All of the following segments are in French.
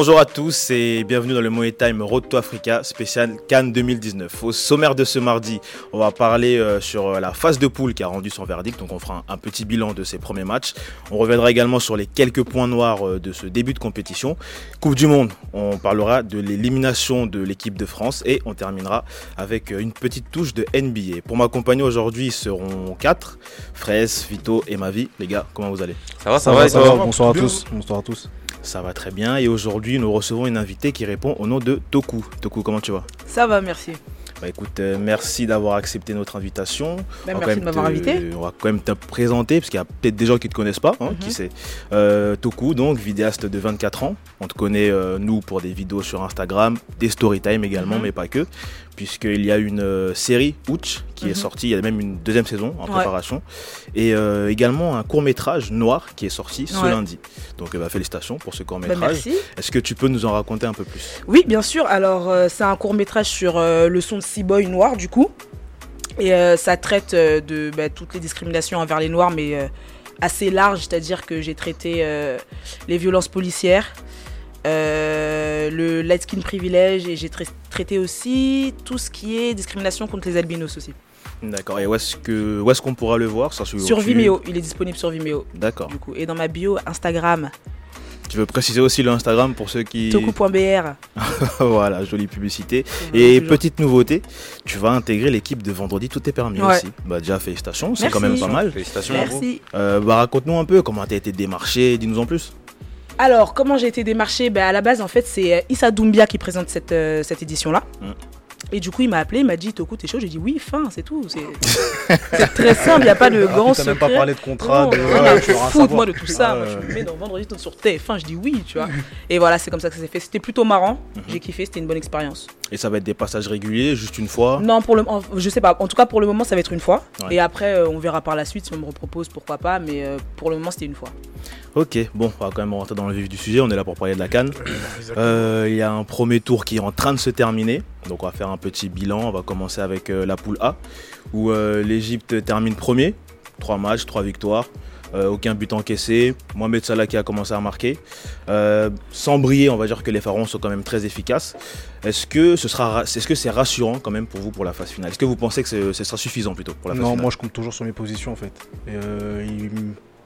Bonjour à tous et bienvenue dans le Muay Time Road to Africa spécial Cannes 2019. Au sommaire de ce mardi, on va parler euh, sur euh, la phase de poule qui a rendu son verdict, donc on fera un, petit bilan de ses premiers matchs. On reviendra également sur les quelques points noirs euh, de ce début de compétition. Coupe du Monde, on parlera de l'élimination de l'équipe de France et on terminera avec une petite touche de NBA. Pour m'accompagner aujourd'hui, seront quatre, Fraise, Vito et Mavi. Les gars, comment vous allez? Ça va, ça, va, ça va, Bonsoir à tous. Bonsoir à tous. Ça va très bien et aujourd'hui nous recevons une invitée qui répond au nom de Toku. Toku, comment tu vas? Ça va, merci. Bah écoute, euh, merci d'avoir accepté notre invitation. Bah, merci de m'avoir invité. On va quand même te présenter, parce qu'il y a peut-être des gens qui ne te connaissent pas, hein, qui mhm. c'est. Euh, Toku, donc vidéaste de 24 ans. On te connaît, euh, nous, pour des vidéos sur Instagram, des storytime également, mhm. mais pas que puisqu'il y a une euh, série Ouch qui est mhm. sortie, il y a même une deuxième saison en préparation, et euh, également un court métrage noir qui est sorti ce lundi. Donc bah, félicitations pour ce court bah, métrage. Est-ce que tu peux nous en raconter un peu plus? Oui, bien sûr. Alors euh, c'est un court métrage sur le son de Sea Boy noir du coup, et ça traite de bah, toutes les discriminations envers les noirs, mais assez large, c'est-à-dire que j'ai traité les violences policières. Le light skin privilège et j'ai traité aussi tout ce qui est discrimination contre les albinos aussi. D'accord. Et où est-ce que où est-ce qu'on pourra le voir ça, sur, sur Vimeo. Il est disponible sur Vimeo. D'accord. Du coup, et dans ma bio Instagram. Tu veux préciser aussi le Instagram pour ceux qui. Toku.br. voilà, jolie publicité. Et petite nouveauté, tu vas intégrer l'équipe de Vendredi Tout est permis aussi. Bah, déjà, félicitations, c'est quand même pas mal. Félicitations Merci. Euh, bah, raconte-nous un peu comment tu as été démarché, dis-nous en plus. Alors, comment j'ai été démarché ben, À la base, en fait, c'est euh, Issa Doumbia qui présente cette, euh, édition-là. Mm. Et du coup, il m'a appelé, il m'a dit Toku, t'es chaud? J'ai dit oui, fin, c'est tout. C'est très simple, il n'y a pas de ah, grand secret. même pas parlé de contrat. de... je suis fou moi de tout ça. je me mets dans vendredi sur TF1, je dis oui, tu vois. Et voilà, c'est comme ça que ça s'est fait. C'était plutôt marrant, mhm. j'ai kiffé, c'était une bonne expérience. Et ça va être des passages réguliers, juste une fois? Non, pour le, je sais pas. En tout cas, pour le moment, ça va être une fois. Et après, euh, on verra par la suite si on me repropose, pourquoi pas. Mais pour le moment, c'était une fois. Ok, bon, on va quand même rentrer dans le vif du sujet. On est là pour parler de la Cannes. Euh, il y a un premier tour qui est en train de se terminer. Donc, on va faire un petit bilan. On va commencer avec euh, la poule A, où euh, l'Egypte termine premier. Trois matchs, trois victoires. aucun but encaissé. Mohamed Salah qui a commencé à marquer. sans briller, on va dire que les Pharaons sont quand même très efficaces. Est-ce que ce sera, est-ce que c'est rassurant quand même pour vous pour la phase finale? Est-ce que vous pensez que ce sera suffisant plutôt pour la phase non, finale? Non, moi je compte toujours sur mes positions en fait. Et, il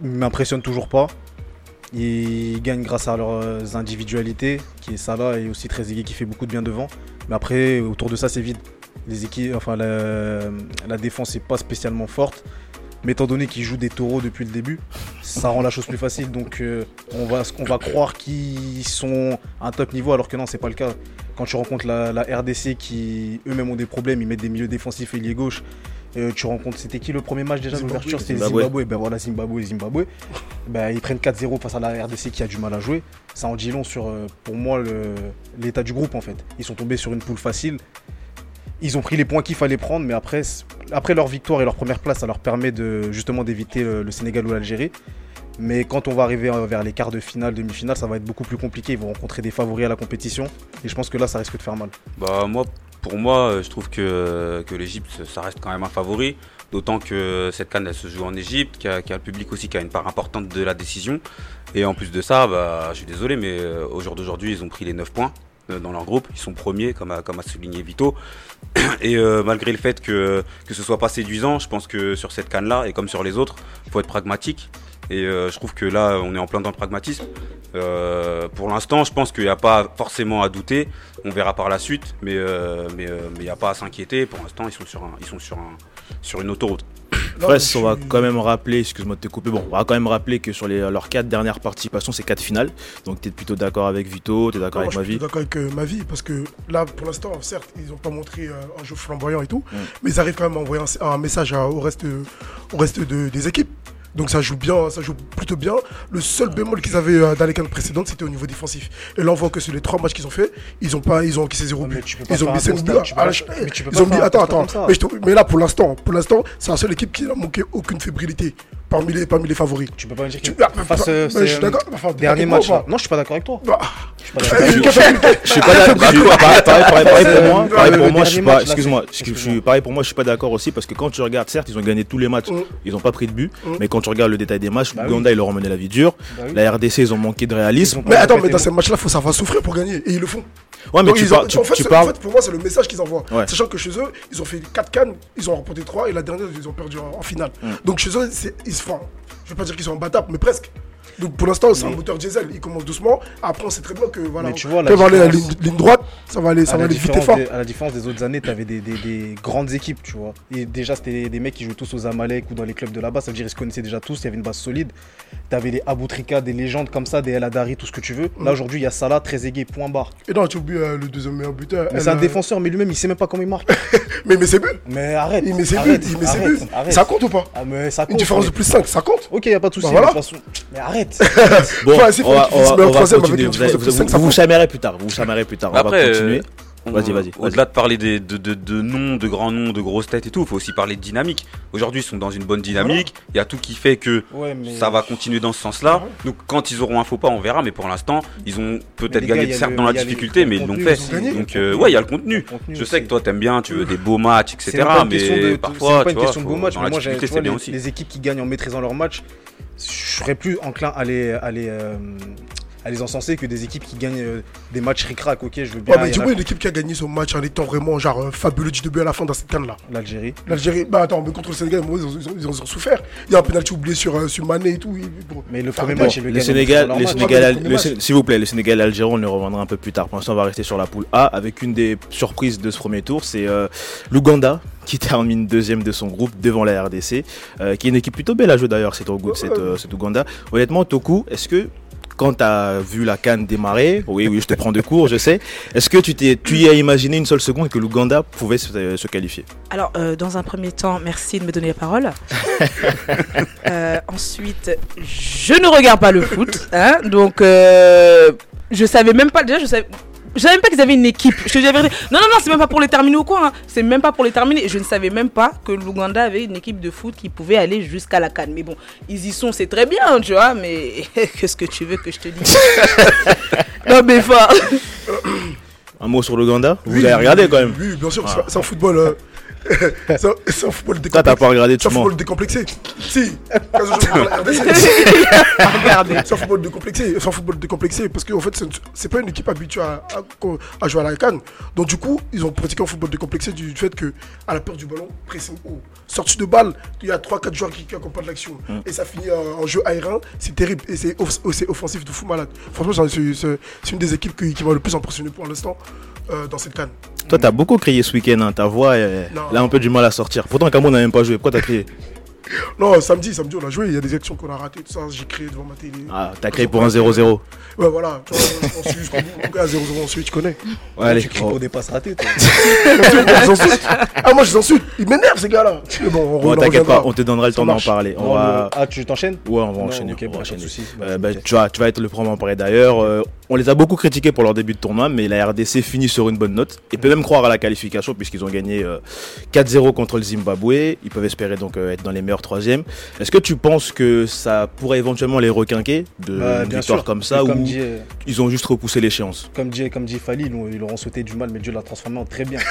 m'impressionne toujours pas. Ils gagnent grâce à leurs individualités, qui est Salah et aussi Trezeguet qui fait beaucoup de bien devant. Mais après, autour de ça, c'est vide. Les équipes, enfin, la, défense n'est pas spécialement forte. Mais étant donné qu'ils jouent des taureaux depuis le début, ça rend la chose plus facile. Donc euh, on, va, croire qu'ils sont à un top niveau alors que non, c'est pas le cas. Quand tu rencontres la, la RDC qui eux-mêmes ont des problèmes, ils mettent des milieux défensifs et liés gauche euh, tu rencontres, c'était qui le premier match déjà d'ouverture C'était Zimbabwe. Ben voilà, Zimbabwe, Zimbabwe. Ben, ils prennent 4-0 face à la RDC qui a du mal à jouer. Ça en dit long sur, euh, pour moi, l'état du groupe en fait. Ils sont tombés sur une poule facile. Ils ont pris les points qu'il fallait prendre, mais après, après leur victoire et leur première place, ça leur permet de justement d'éviter le, le Sénégal ou l'Algérie. Mais quand on va arriver euh, vers les quarts de finale, demi-finale, ça va être beaucoup plus compliqué. Ils vont rencontrer des favoris à la compétition. Et je pense que là, ça risque de faire mal. Bah, moi, pour moi, euh, je trouve que, que l'Égypte, ça reste quand même un favori. D'autant que cette canne, elle se joue en Égypte, qu'il y, a le public aussi qui a une part importante de la décision. Et en plus de ça, bah, je suis désolé, mais euh, au jour d'aujourd'hui, ils ont pris les 9 points euh, dans leur groupe. Ils sont premiers, comme a, comme a souligné Vito. Et malgré le fait que, que ce soit pas séduisant, je pense que sur cette canne-là, et comme sur les autres, il faut être pragmatique. Et je trouve que là, on est en plein dans le pragmatisme. Euh, pour l'instant, je pense qu'il n'y a pas forcément à douter. On verra par la suite, mais euh, mais euh, il n'y a pas à s'inquiéter. Pour l'instant, ils sont sur ils sont sur sur une autoroute. Bref, on va quand même rappeler, excuse-moi de te couper, bon, on va quand même rappeler que sur les, leurs quatre dernières participations, c'est quatre finales. Donc tu es plutôt d'accord avec Vito, tu es d'accord avec Mavi Je suis d'accord avec ma vie parce que là, pour l'instant, certes, ils n'ont pas montré un jeu flamboyant et tout, mm. mais ils arrivent quand même à envoyer un, message au reste, au reste des équipes. Donc ça joue bien, ça joue plutôt bien. Le seul bémol qu'ils avaient euh, dans les cannes précédentes, c'était au niveau défensif. Et là, on voit que sur les trois matchs qu'ils ont fait, ils ont pas, ils ont encaissé zéro but. Ils ont mis zéro but. Ils ont mis, attends, attends. Mais, là, pour l'instant, pour l'instant, c'est la seule équipe qui n'a manqué aucune fébrilité. Parmi les, parmi les favoris. Tu peux pas me dire que Tu- face, euh, bah, je suis c'est, d'accord. euh, dernier match. Non, je suis pas d'accord avec toi. Bah, Je suis pas d'accord avec toi. qu'a fait- Je suis pas d'accord. Pareil, pour moi. Le Pareil pour dernier moi, je suis pas. Excuse-moi. c'est- Je suis pareil pour moi. Je suis pas d'accord aussi parce que quand tu regardes, certes, ils ont gagné tous les matchs. Mm. Ils ont pas pris de but. Mm. Mais quand tu regardes le détail des matchs, Bah Uganda, ils leur ont mené la vie dure. Bah oui. La RDC, ils ont manqué de réalisme. Mais attends, mais dans ces matchs-là, faut savoir souffrir pour gagner. Et ils le font. Ouais, mais Donc, tu ils ont- tu- en, fait, tu c'est- parles- en fait, pour moi, c'est le message qu'ils envoient. Ouais. Sachant que chez eux, ils ont fait 4 cannes, ils ont remporté 3 et la dernière, ils ont perdu en, en finale. Mm. Donc chez eux, ils se font. Je vais pas dire qu'ils sont imbattables, mais presque. Donc pour l'instant, c'est un moteur diesel. Il commence doucement. Après, on sait très bien que voilà, Mais tu vois, la aller à la ligne, droite, ça va aller, ça à va la, aller vite et fort. des, à la différence des autres années, tu avais des, des- des grandes équipes, tu vois. Et déjà, c'était des, des mecs qui jouaient tous aux Amalek ou dans les clubs de là-bas. Ça veut dire qu'ils se connaissaient déjà tous, il y avait une base solide. Tu avais les Aboutrika, des légendes comme ça, des El Hadari, tout ce que tu veux. Là, Mm. aujourd'hui, il y a Salah, Trezeguet, point barre. Et non, tu oublies euh, le deuxième meilleur buteur. Mais c'est un euh, défenseur, mais lui-même, il sait même pas comment il marque. Mais il met ses buts. Mais arrête. Il met ses buts. arrête, Il met ses arrête, buts. arrête. Ça compte ou pas? Ah, mais ça Une différence de plus 5, ça compte Ok, y a pas de souci. Bah mais voilà. Arrête. Bon, Enfin, on va, on va- on va continuer. Vous, allez- vous- plus tard. Vous chamaillerez plus tard. On Après, va continuer. on- Vas-y, vas-y, Au-delà de parler des, de, de- de noms, de grands noms, de grosses têtes et tout, il faut aussi parler de dynamique. Aujourd'hui, ils sont dans une bonne dynamique. Il y a tout qui fait que Ouais, mais. ça va continuer dans ce sens-là. Donc, quand ils auront un faux pas, on verra. Mais pour l'instant, ils ont peut-être gagné, certes, le- dans la les- difficulté, mais ils l'ont fait. Ils. Donc, euh, ouais, il y a le contenu. Le contenu Je sais que toi, t'aimes bien, tu veux des beaux matchs, etc. Pas mais c'est parfois, pas une question de moi, c'est bien les, aussi. les équipes qui gagnent en maîtrisant leur match, je serais plus enclin à les, à euh, à les encenser que des équipes qui gagnent euh, des matchs ric-rac. Ok, je veux bien. Ouais, mais dis-moi une équipe qui a gagné son match en étant vraiment genre euh, fabuleux du début à la fin dans cette canne là. L'Algérie. L'Algérie, bah attends, mais contre le Sénégal, ils, ont, ils ont- ils ont souffert. Il y a un penalty oublié sur, euh, sur Mané et tout. et- bon. Mais le premier bon, match, il le Le Sénégal, le. Sénégal, le le s'il vous plaît, le Sénégal et l'Algérie, on y reviendra un peu plus tard. Pour l'instant, on va rester sur la poule A avec une des surprises de ce premier tour, c'est euh, l'Ouganda qui termine deuxième de son groupe devant la RDC, euh, qui est une équipe plutôt belle à jouer d'ailleurs, c'est Togo- cette, euh, cette Ouganda. Honnêtement, Toku, est-ce que quand tu as vu la canne démarrer, oui, oui, je te prends de court, je sais, est-ce que tu, t'es, tu y as imaginé une seule seconde que l'Ouganda pouvait se, se qualifier? Alors, euh, dans un premier temps, merci de me donner la parole. Euh, ensuite, je ne regarde pas le foot, hein, donc euh, je savais même pas. Déjà, je savais. Je savais même pas qu'ils avaient une équipe. Je te dis la vérité. Non, non, non, c'est même pas pour les terminer ou quoi. hein. C'est même pas pour les terminer. Je ne savais même pas que l'Ouganda avait une équipe de foot qui pouvait aller jusqu'à la canne. Mais bon, ils y sont, c'est très bien, tu vois. Mais qu'est-ce que tu veux que je te dise? Non, mais fort. Un mot sur l'Ouganda? Vous Oui, avez regardé quand même Oui, bien sûr, Ah. c'est- c'est un football. euh, décomplexé. t'as pas regardé tout un le monde football décomplexé. Si. Quand je joue à la RDC, Regardez. Un football décomplexé. Un football décomplexé parce qu'en fait, c'est pas une équipe habituée à, à- à jouer à la canne. Donc, du coup, ils ont pratiqué un football décomplexé du fait que, à la peur du ballon, pressing haut. Sortie de balle, il y a 3-4 joueurs qui, qui accompagnent l'action. Et ça finit euh, en jeu aérien. C'est terrible. Et c'est off- c'est offensif de fou malade. Franchement, c'est- une des équipes qui, qui m'a le plus impressionné pour l'instant euh, dans cette canne. Toi, t'as beaucoup crié ce week-end, hein. ta voix, elle a un peu du mal à sortir. Pourtant, Cameroun n'a même pas joué. Pourquoi t'as crié? Non, samedi, samedi, on a joué. Il y a des actions qu'on a ratées, tout ça. J'ai créé devant ma télé. Ah, t'as crié pour un 0-0. Ouais, voilà. Tu vois, on suit jusqu'au bout. Mon gars, 0-0, on suit, tu connais. Ouais, allez, Tu cries on- pour des passes ratées, toi. Ah, moi, je les insulte. Ils m'énervent, ces gars-là. Mais bon, on, Bon, t'inquiète pas, on te donnera le temps d'en parler. On va... Ah, tu t'enchaînes? Ouais, on va Non, enchaîner. ok, on va enchaîner. Euh, bah, ok. tu, vas, tu vas être le premier à en parler d'ailleurs. Euh, on les a beaucoup critiqués pour leur début de tournoi, mais la RDC finit sur une bonne note et peut même croire à la qualification puisqu'ils ont gagné euh, 4-0 contre le Zimbabwe. Ils peuvent espérer donc euh, être dans les meilleurs troisièmes. Est-ce que tu penses que ça pourrait éventuellement les requinquer de Bah, une victoire comme ça ou euh, ils ont juste repoussé l'échéance comme dit, comme dit Fali, ils, leur ont sauté du mal, mais Dieu l'a transformé en très bien.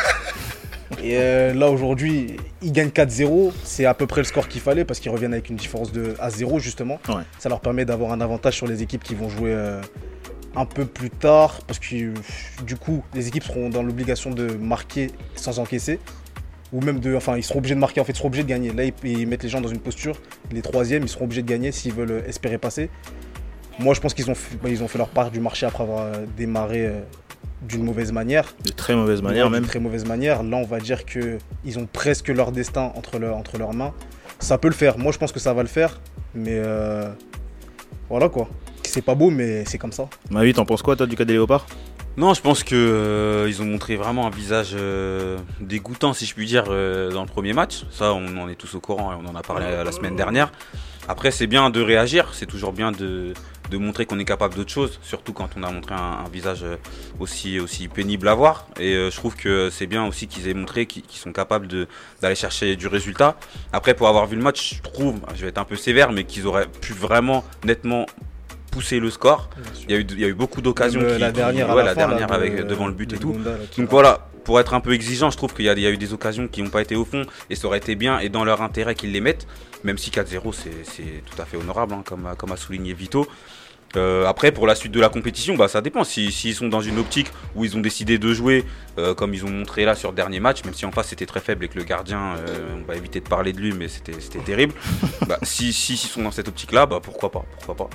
Et euh, là aujourd'hui, ils gagnent 4-0, c'est à peu près le score qu'il fallait parce qu'ils reviennent avec une différence de à 0 justement. Ouais. Ça leur permet d'avoir un avantage sur les équipes qui vont jouer euh, un peu plus tard parce que du coup, les équipes seront dans l'obligation de marquer sans encaisser. Ou même de. Enfin, ils seront obligés de marquer, en fait, ils seront obligés de gagner. Là, ils, ils mettent les gens dans une posture. Les troisièmes, ils seront obligés de gagner s'ils veulent espérer passer. Moi, je pense qu'ils ont, fait- bah, ils ont fait leur part du marché après avoir euh, démarré euh, d'une mauvaise manière. De très mauvaise manière Ouais, même. d'une très mauvaise manière. Là, on va dire que ils ont presque leur destin entre, leur- entre leurs mains. Ça peut le faire. Moi, je pense que ça va le faire. Mais euh, voilà quoi. C'est pas beau, mais c'est comme ça. Ma vie, t'en penses quoi toi du cas des léopards? Non, je pense que euh, ils ont montré vraiment un visage euh, dégoûtant, si je puis dire, euh, dans le premier match. Ça, on en est tous au courant et on en a parlé euh, la semaine dernière. Après, c'est bien de réagir, c'est toujours bien de, de montrer qu'on est capable d'autre chose, surtout quand on a montré un, visage aussi, aussi pénible à voir. Et euh, je trouve que c'est bien aussi qu'ils aient montré qu'ils sont capables d'aller chercher du résultat. Après, pour avoir vu le match, je trouve, je vais être un peu sévère, mais qu'ils auraient pu vraiment nettement pousser le score. Il y, a eu, il y a eu beaucoup d'occasions. La dernière, la, dernière avec, devant le but et tout. Donc voilà, pour être un peu exigeant, je trouve qu'il y, a eu des occasions qui n'ont pas été au fond et ça aurait été bien et dans leur intérêt qu'ils les mettent, même si 4-0 c'est tout à fait honorable, hein, comme, comme a souligné Vito. Euh, après, pour la suite de la compétition, bah, ça dépend. S'ils sont dans une optique où ils ont décidé de jouer, euh, comme ils ont montré là sur le dernier match, même si en face c'était très faible et que le gardien, euh, on va éviter de parler de lui, mais c'était terrible. bah, si, si, ils sont dans cette optique-là, bah, pourquoi pas, pourquoi pas.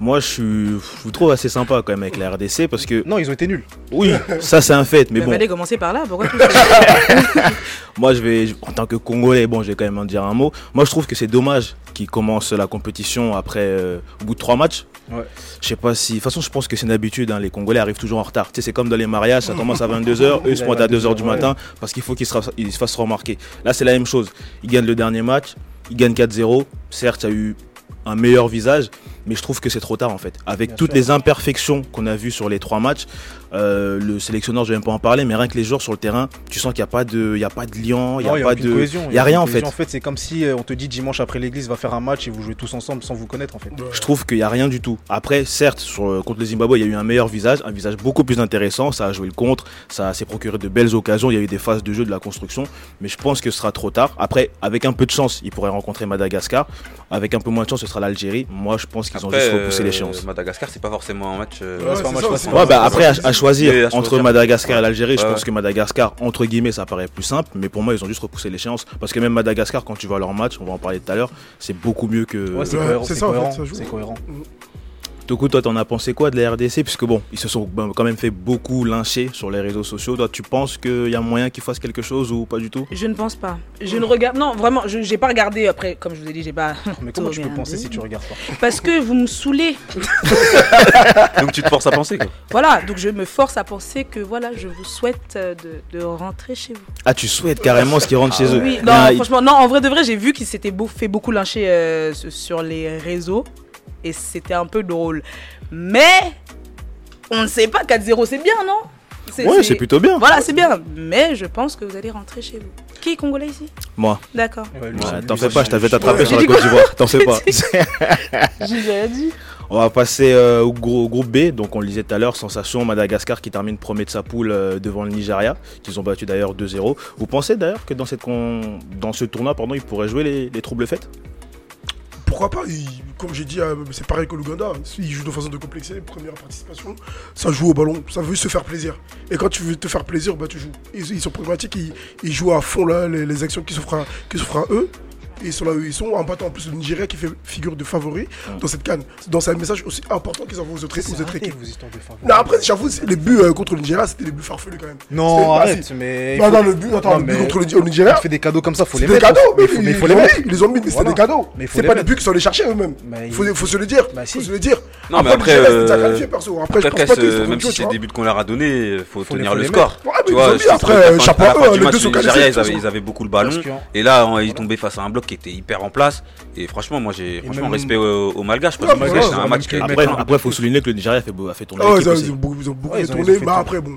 Moi, je, suis, je vous trouve assez sympa quand même avec la RDC parce que. Non, ils ont été nuls. Oui, ça c'est un fait. Mais, bon. Fallait commencer par là. Pourquoi Moi, je vais, en tant que Congolais, bon, je vais quand même en dire un mot. Moi, je trouve que c'est dommage qu'ils commencent la compétition après, euh, au bout de trois matchs. Ouais. Je sais pas si. De toute façon, je pense que c'est une habitude. Hein, les Congolais arrivent toujours en retard. Tu sais, c'est comme dans les mariages, ça commence à 22h, eux ils se pointent à 2h du matin parce qu'il faut qu'ils se, se fassent remarquer. Là, c'est la même chose. Ils gagnent le dernier match, ils gagnent 4-0. Certes, il y a eu un meilleur visage, mais je trouve que c'est trop tard en fait. Avec toutes les imperfections qu'on a vues sur les trois matchs, euh, le sélectionneur, je vais même pas en parler, mais rien que les joueurs sur le terrain, tu sens qu'il n'y a pas de, il a pas de lien, il n'y a, pas de, cohésion, il y a, rien en fait. En fait, c'est comme si euh, on te dit dimanche après l'église va faire un match et vous jouez tous ensemble sans vous connaître en fait. Je trouve qu'il n'y a rien du tout. Après, certes, sur, euh, contre le Zimbabwe, il y a eu un meilleur visage, un visage beaucoup plus intéressant. Ça a joué le contre, ça s'est procuré de belles occasions. Il y a eu des phases de jeu de la construction, mais je pense que ce sera trop tard. Après, avec un peu de chance, il pourrait rencontrer Madagascar. Avec un peu moins de chance, ce sera l'Algérie. Moi, je pense qu'ils ont juste repoussé l'échéance. Madagascar, c'est pas forcément un match. ouais, bah, après, à, choisir entre Madagascar et l'Algérie, je pense que Madagascar, entre guillemets, ça paraît plus simple, mais pour moi, ils ont juste repoussé l'échéance. Parce que même Madagascar, quand tu vois leur match, on va en parler tout à l'heure, c'est beaucoup mieux que. Ouais, c'est cohérent. C'est cohérent. Toku, toi, t'en as pensé quoi de la RDC Puisque bon, ils se sont quand même fait beaucoup lyncher sur les réseaux sociaux. Toi, tu penses qu'il y a moyen qu'ils fassent quelque chose ou pas du tout? Je ne pense pas. Je ne regarde. Non, vraiment, je n'ai pas regardé. Après, comme je vous ai dit, j'ai pas. Mais comment tu peux penser si tu regardes pas? Parce que vous me saoulez. donc tu te forces à penser quoi. Voilà, donc je me force à penser que voilà, je vous souhaite euh, de, rentrer chez vous. Ah, tu souhaites carrément ce qu'ils rentrent chez eux? Oui, non, franchement, non, en vrai de vrai, j'ai vu qu'ils s'étaient fait beaucoup lyncher euh, sur les réseaux et c'était un peu drôle. Mais on ne sait pas, 4-0 c'est bien, non? Ouais, c'est plutôt bien. Voilà, c'est bien. Mais je pense que vous allez rentrer chez vous. Qui est congolais ici? Moi. D'accord. T'en fais pas, je t'avais attrapé sur la Côte d'Ivoire. T'en fais pas. J'ai rien dit. On va passer euh, au, groupe B. Donc, on le disait tout à l'heure, sensation Madagascar qui termine premier de sa poule euh, devant le Nigeria, qu'ils ont battu d'ailleurs 2-0. Vous pensez d'ailleurs que dans, cette dans ce tournoi, pardon, ils pourraient jouer les, les troubles faites pourquoi pas Comme j'ai dit, euh, c'est pareil que l'Ouganda. Ils jouent de façon de complexer, première participation, ça joue au ballon, ça veut se faire plaisir. Et quand tu veux te faire plaisir, bah, tu joues. Ils, sont pragmatiques, ils, jouent à fond les, actions qui s'offrent à, eux ils sont là où ils sont, en battant en plus le Nigeria qui fait figure de favori dans cette canne. C'est un message aussi important qu'ils envoient aux autres, aux équipes. non, après, j'avoue, les buts euh, contre le Nigeria, c'était des buts farfelus quand même. Non, arrête, mais. Non, non, le but, attends, le but contre le Nigeria. Tu fais des cadeaux comme ça, faut les mettre. des cadeaux, mais il faut les mettre. Ils les ont mis, mais c'était des cadeaux. C'est pas des buts qui sont allés chercher eux-mêmes. Il faut se le dire. Faut se le dire. Non, mais après. Après, je pense pas. Même si c'est des buts qu'on leur a donnés, il faut tenir le score. Tu vois, après, chapeau les deux sont. Ils avaient beaucoup le ballon. Et là, ils tombaient face à un bloc qui était hyper en place. Et franchement, moi j'ai franchement respect aux, Malgaches. Parce que c'est un match qui Après, il faut souligner que le Nigeria a fait, tourner. Ils ont beaucoup tourné, mais après, bon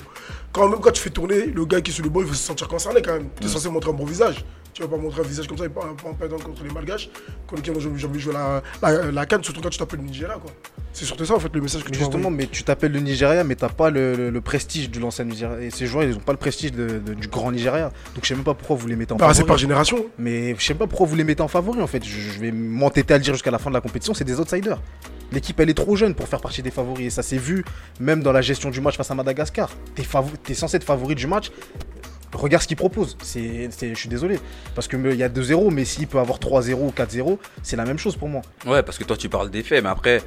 quand même quand tu fais tourner, le gars qui est sur le banc, il faut se sentir concerné quand même. Tu es censé montrer un bon visage. Tu vas pas montrer un visage comme ça et pas, en perdant contre les malgaches, contre qui j'ai envie de jouer la, la, la, canne, surtout quand tu t'appelles le Nigeria. quoi. C'est surtout ça en fait le message que tu Justement, mais tu t'appelles le Nigeria, mais t'as pas le, le, prestige de l'ancien Nigeria. Et ces joueurs, ils ont pas le prestige de, du grand Nigeria. Donc je sais même pas pourquoi vous les mettez en favori. C'est par génération. Mais je sais pas pourquoi vous les mettez en favori en fait. Je, je vais m'entêter à le dire jusqu'à la fin de la compétition, c'est des outsiders. L'équipe, elle est trop jeune pour faire partie des favoris. Et ça s'est vu même dans la gestion du match face à Madagascar. T'es, es censé être favori du match. Regarde ce qu'il propose. C'est, je suis désolé. Parce qu'il y a 2-0, mais s'il peut avoir 3-0 ou 4-0, c'est la même chose pour moi. Ouais, parce que toi, tu parles des faits, mais après.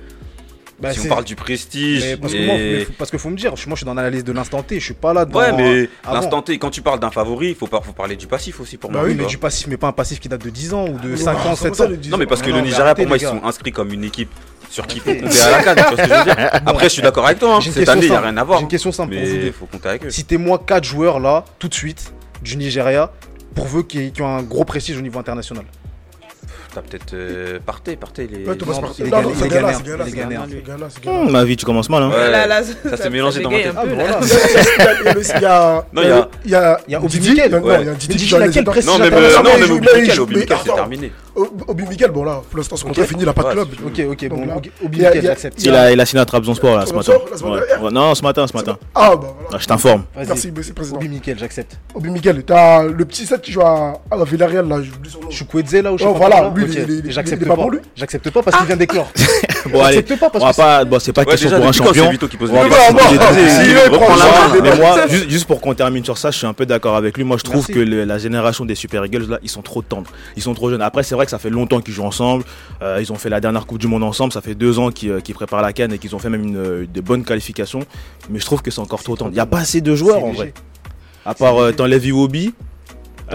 Bah, si on parle du prestige. parce, qu'il faut me dire, moi je suis dans l'analyse de l'instant T, je suis pas là dedans. Ouais, mais l'instant T, quand tu parles d'un favori, il faut, faut parler du passif aussi pour bah moi. Oui, mais du passif, mais pas un passif qui date de 10 ans ou de 5 ans, 7 ans. Non, mais parce que le Nigeria, pour moi, ils sont inscrits comme une équipe sur qui il faut compter à la canne. Tu vois ce que je veux dire Après, je suis d'accord avec toi. Hein. Cette année, il n'y a rien à voir. J'ai une question simple mais il faut compter avec eux. Citez-moi 4 joueurs là, tout de suite, du Nigeria, pour vous qui, ont un gros prestige au niveau international. T'as peut-être euh, Partey, Partey, les. Ouais, non, c'est Ghana, c'est Ghana, c'est. Ghana, Ghana. Hum, ma vie, tu commences mal. Hein. Ouais. Là, là, s'est mélangé dans ma tête. Ah. Il y a- il y a- Non, il y a- il y a il y a Obi Didi, Mikel. non, il y a Didi Didi, qui joue à laquelle les précise Non, la euh, c'est terminé. Obi Mikel, bon là, pour l'instant, son contrat fini, il n'a pas de club. Ok, ok, bon, Donc là, Obi- Obi il y a- Mikel, il y a- j'accepte. Il a, il a signé à Trabzonspor là ce matin. La Non, ce matin, ce matin. Ah, bah voilà. Ah, je t'informe. Merci, monsieur le président. Obi Mikel, j'accepte. Obi Mikel, t'as le petit set qui joue à, à Villarreal, là, là ou je sais Oh, pas voilà, lui, il il il J'accepte pas pas. bon, lui J'accepte pas parce qu'il vient d'éclore. Bon, allez. J'accepte pas On parce va que pas, bon, c'est pas Ouais, question pour un champion. Vito qui pose On va. Mais moi, juste, juste pour qu'on termine sur ça, je suis un peu d'accord avec lui. Moi, je trouve que la génération des Super Eagles, là, ils sont trop tendres. Ils sont trop jeunes. Après, c'est vrai que ça fait longtemps qu'ils jouent ensemble. Euh, ils ont fait la dernière Coupe du Monde ensemble. Ça fait deux ans qu'ils euh, préparent la canne et qu'ils ont fait même une, euh, de bonnes qualifications. Mais je trouve que c'est encore trop tendre. Il n'y a pas assez de joueurs en vrai. À part euh, t'enlèves Iwobi,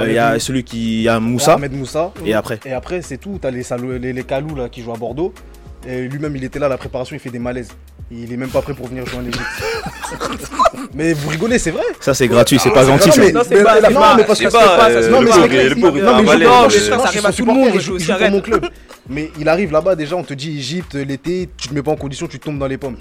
il y a celui qui. Il y a Moussa. Ahmed Moussa. Et après. Et après, c'est tout. T'as les, les, les Kalou là qui jouent à Bordeaux. Et lui-même, il était là à la préparation, il fait des malaises. Il est même pas prêt pour venir jouer en Égypte. mais vous rigolez, c'est vrai. Ça, c'est gratuit. C'est pas gentil. mais- Non, c'est mais- pas- non, mais parce je que c'est pas, euh, non, mais non, mais euh, ça, arrive à tout le monde, je joue aussi, arrête. mon club. Mais il arrive là-bas, déjà, on te dit Égypte, l'été, tu te mets pas en condition, tu tombes dans les pommes.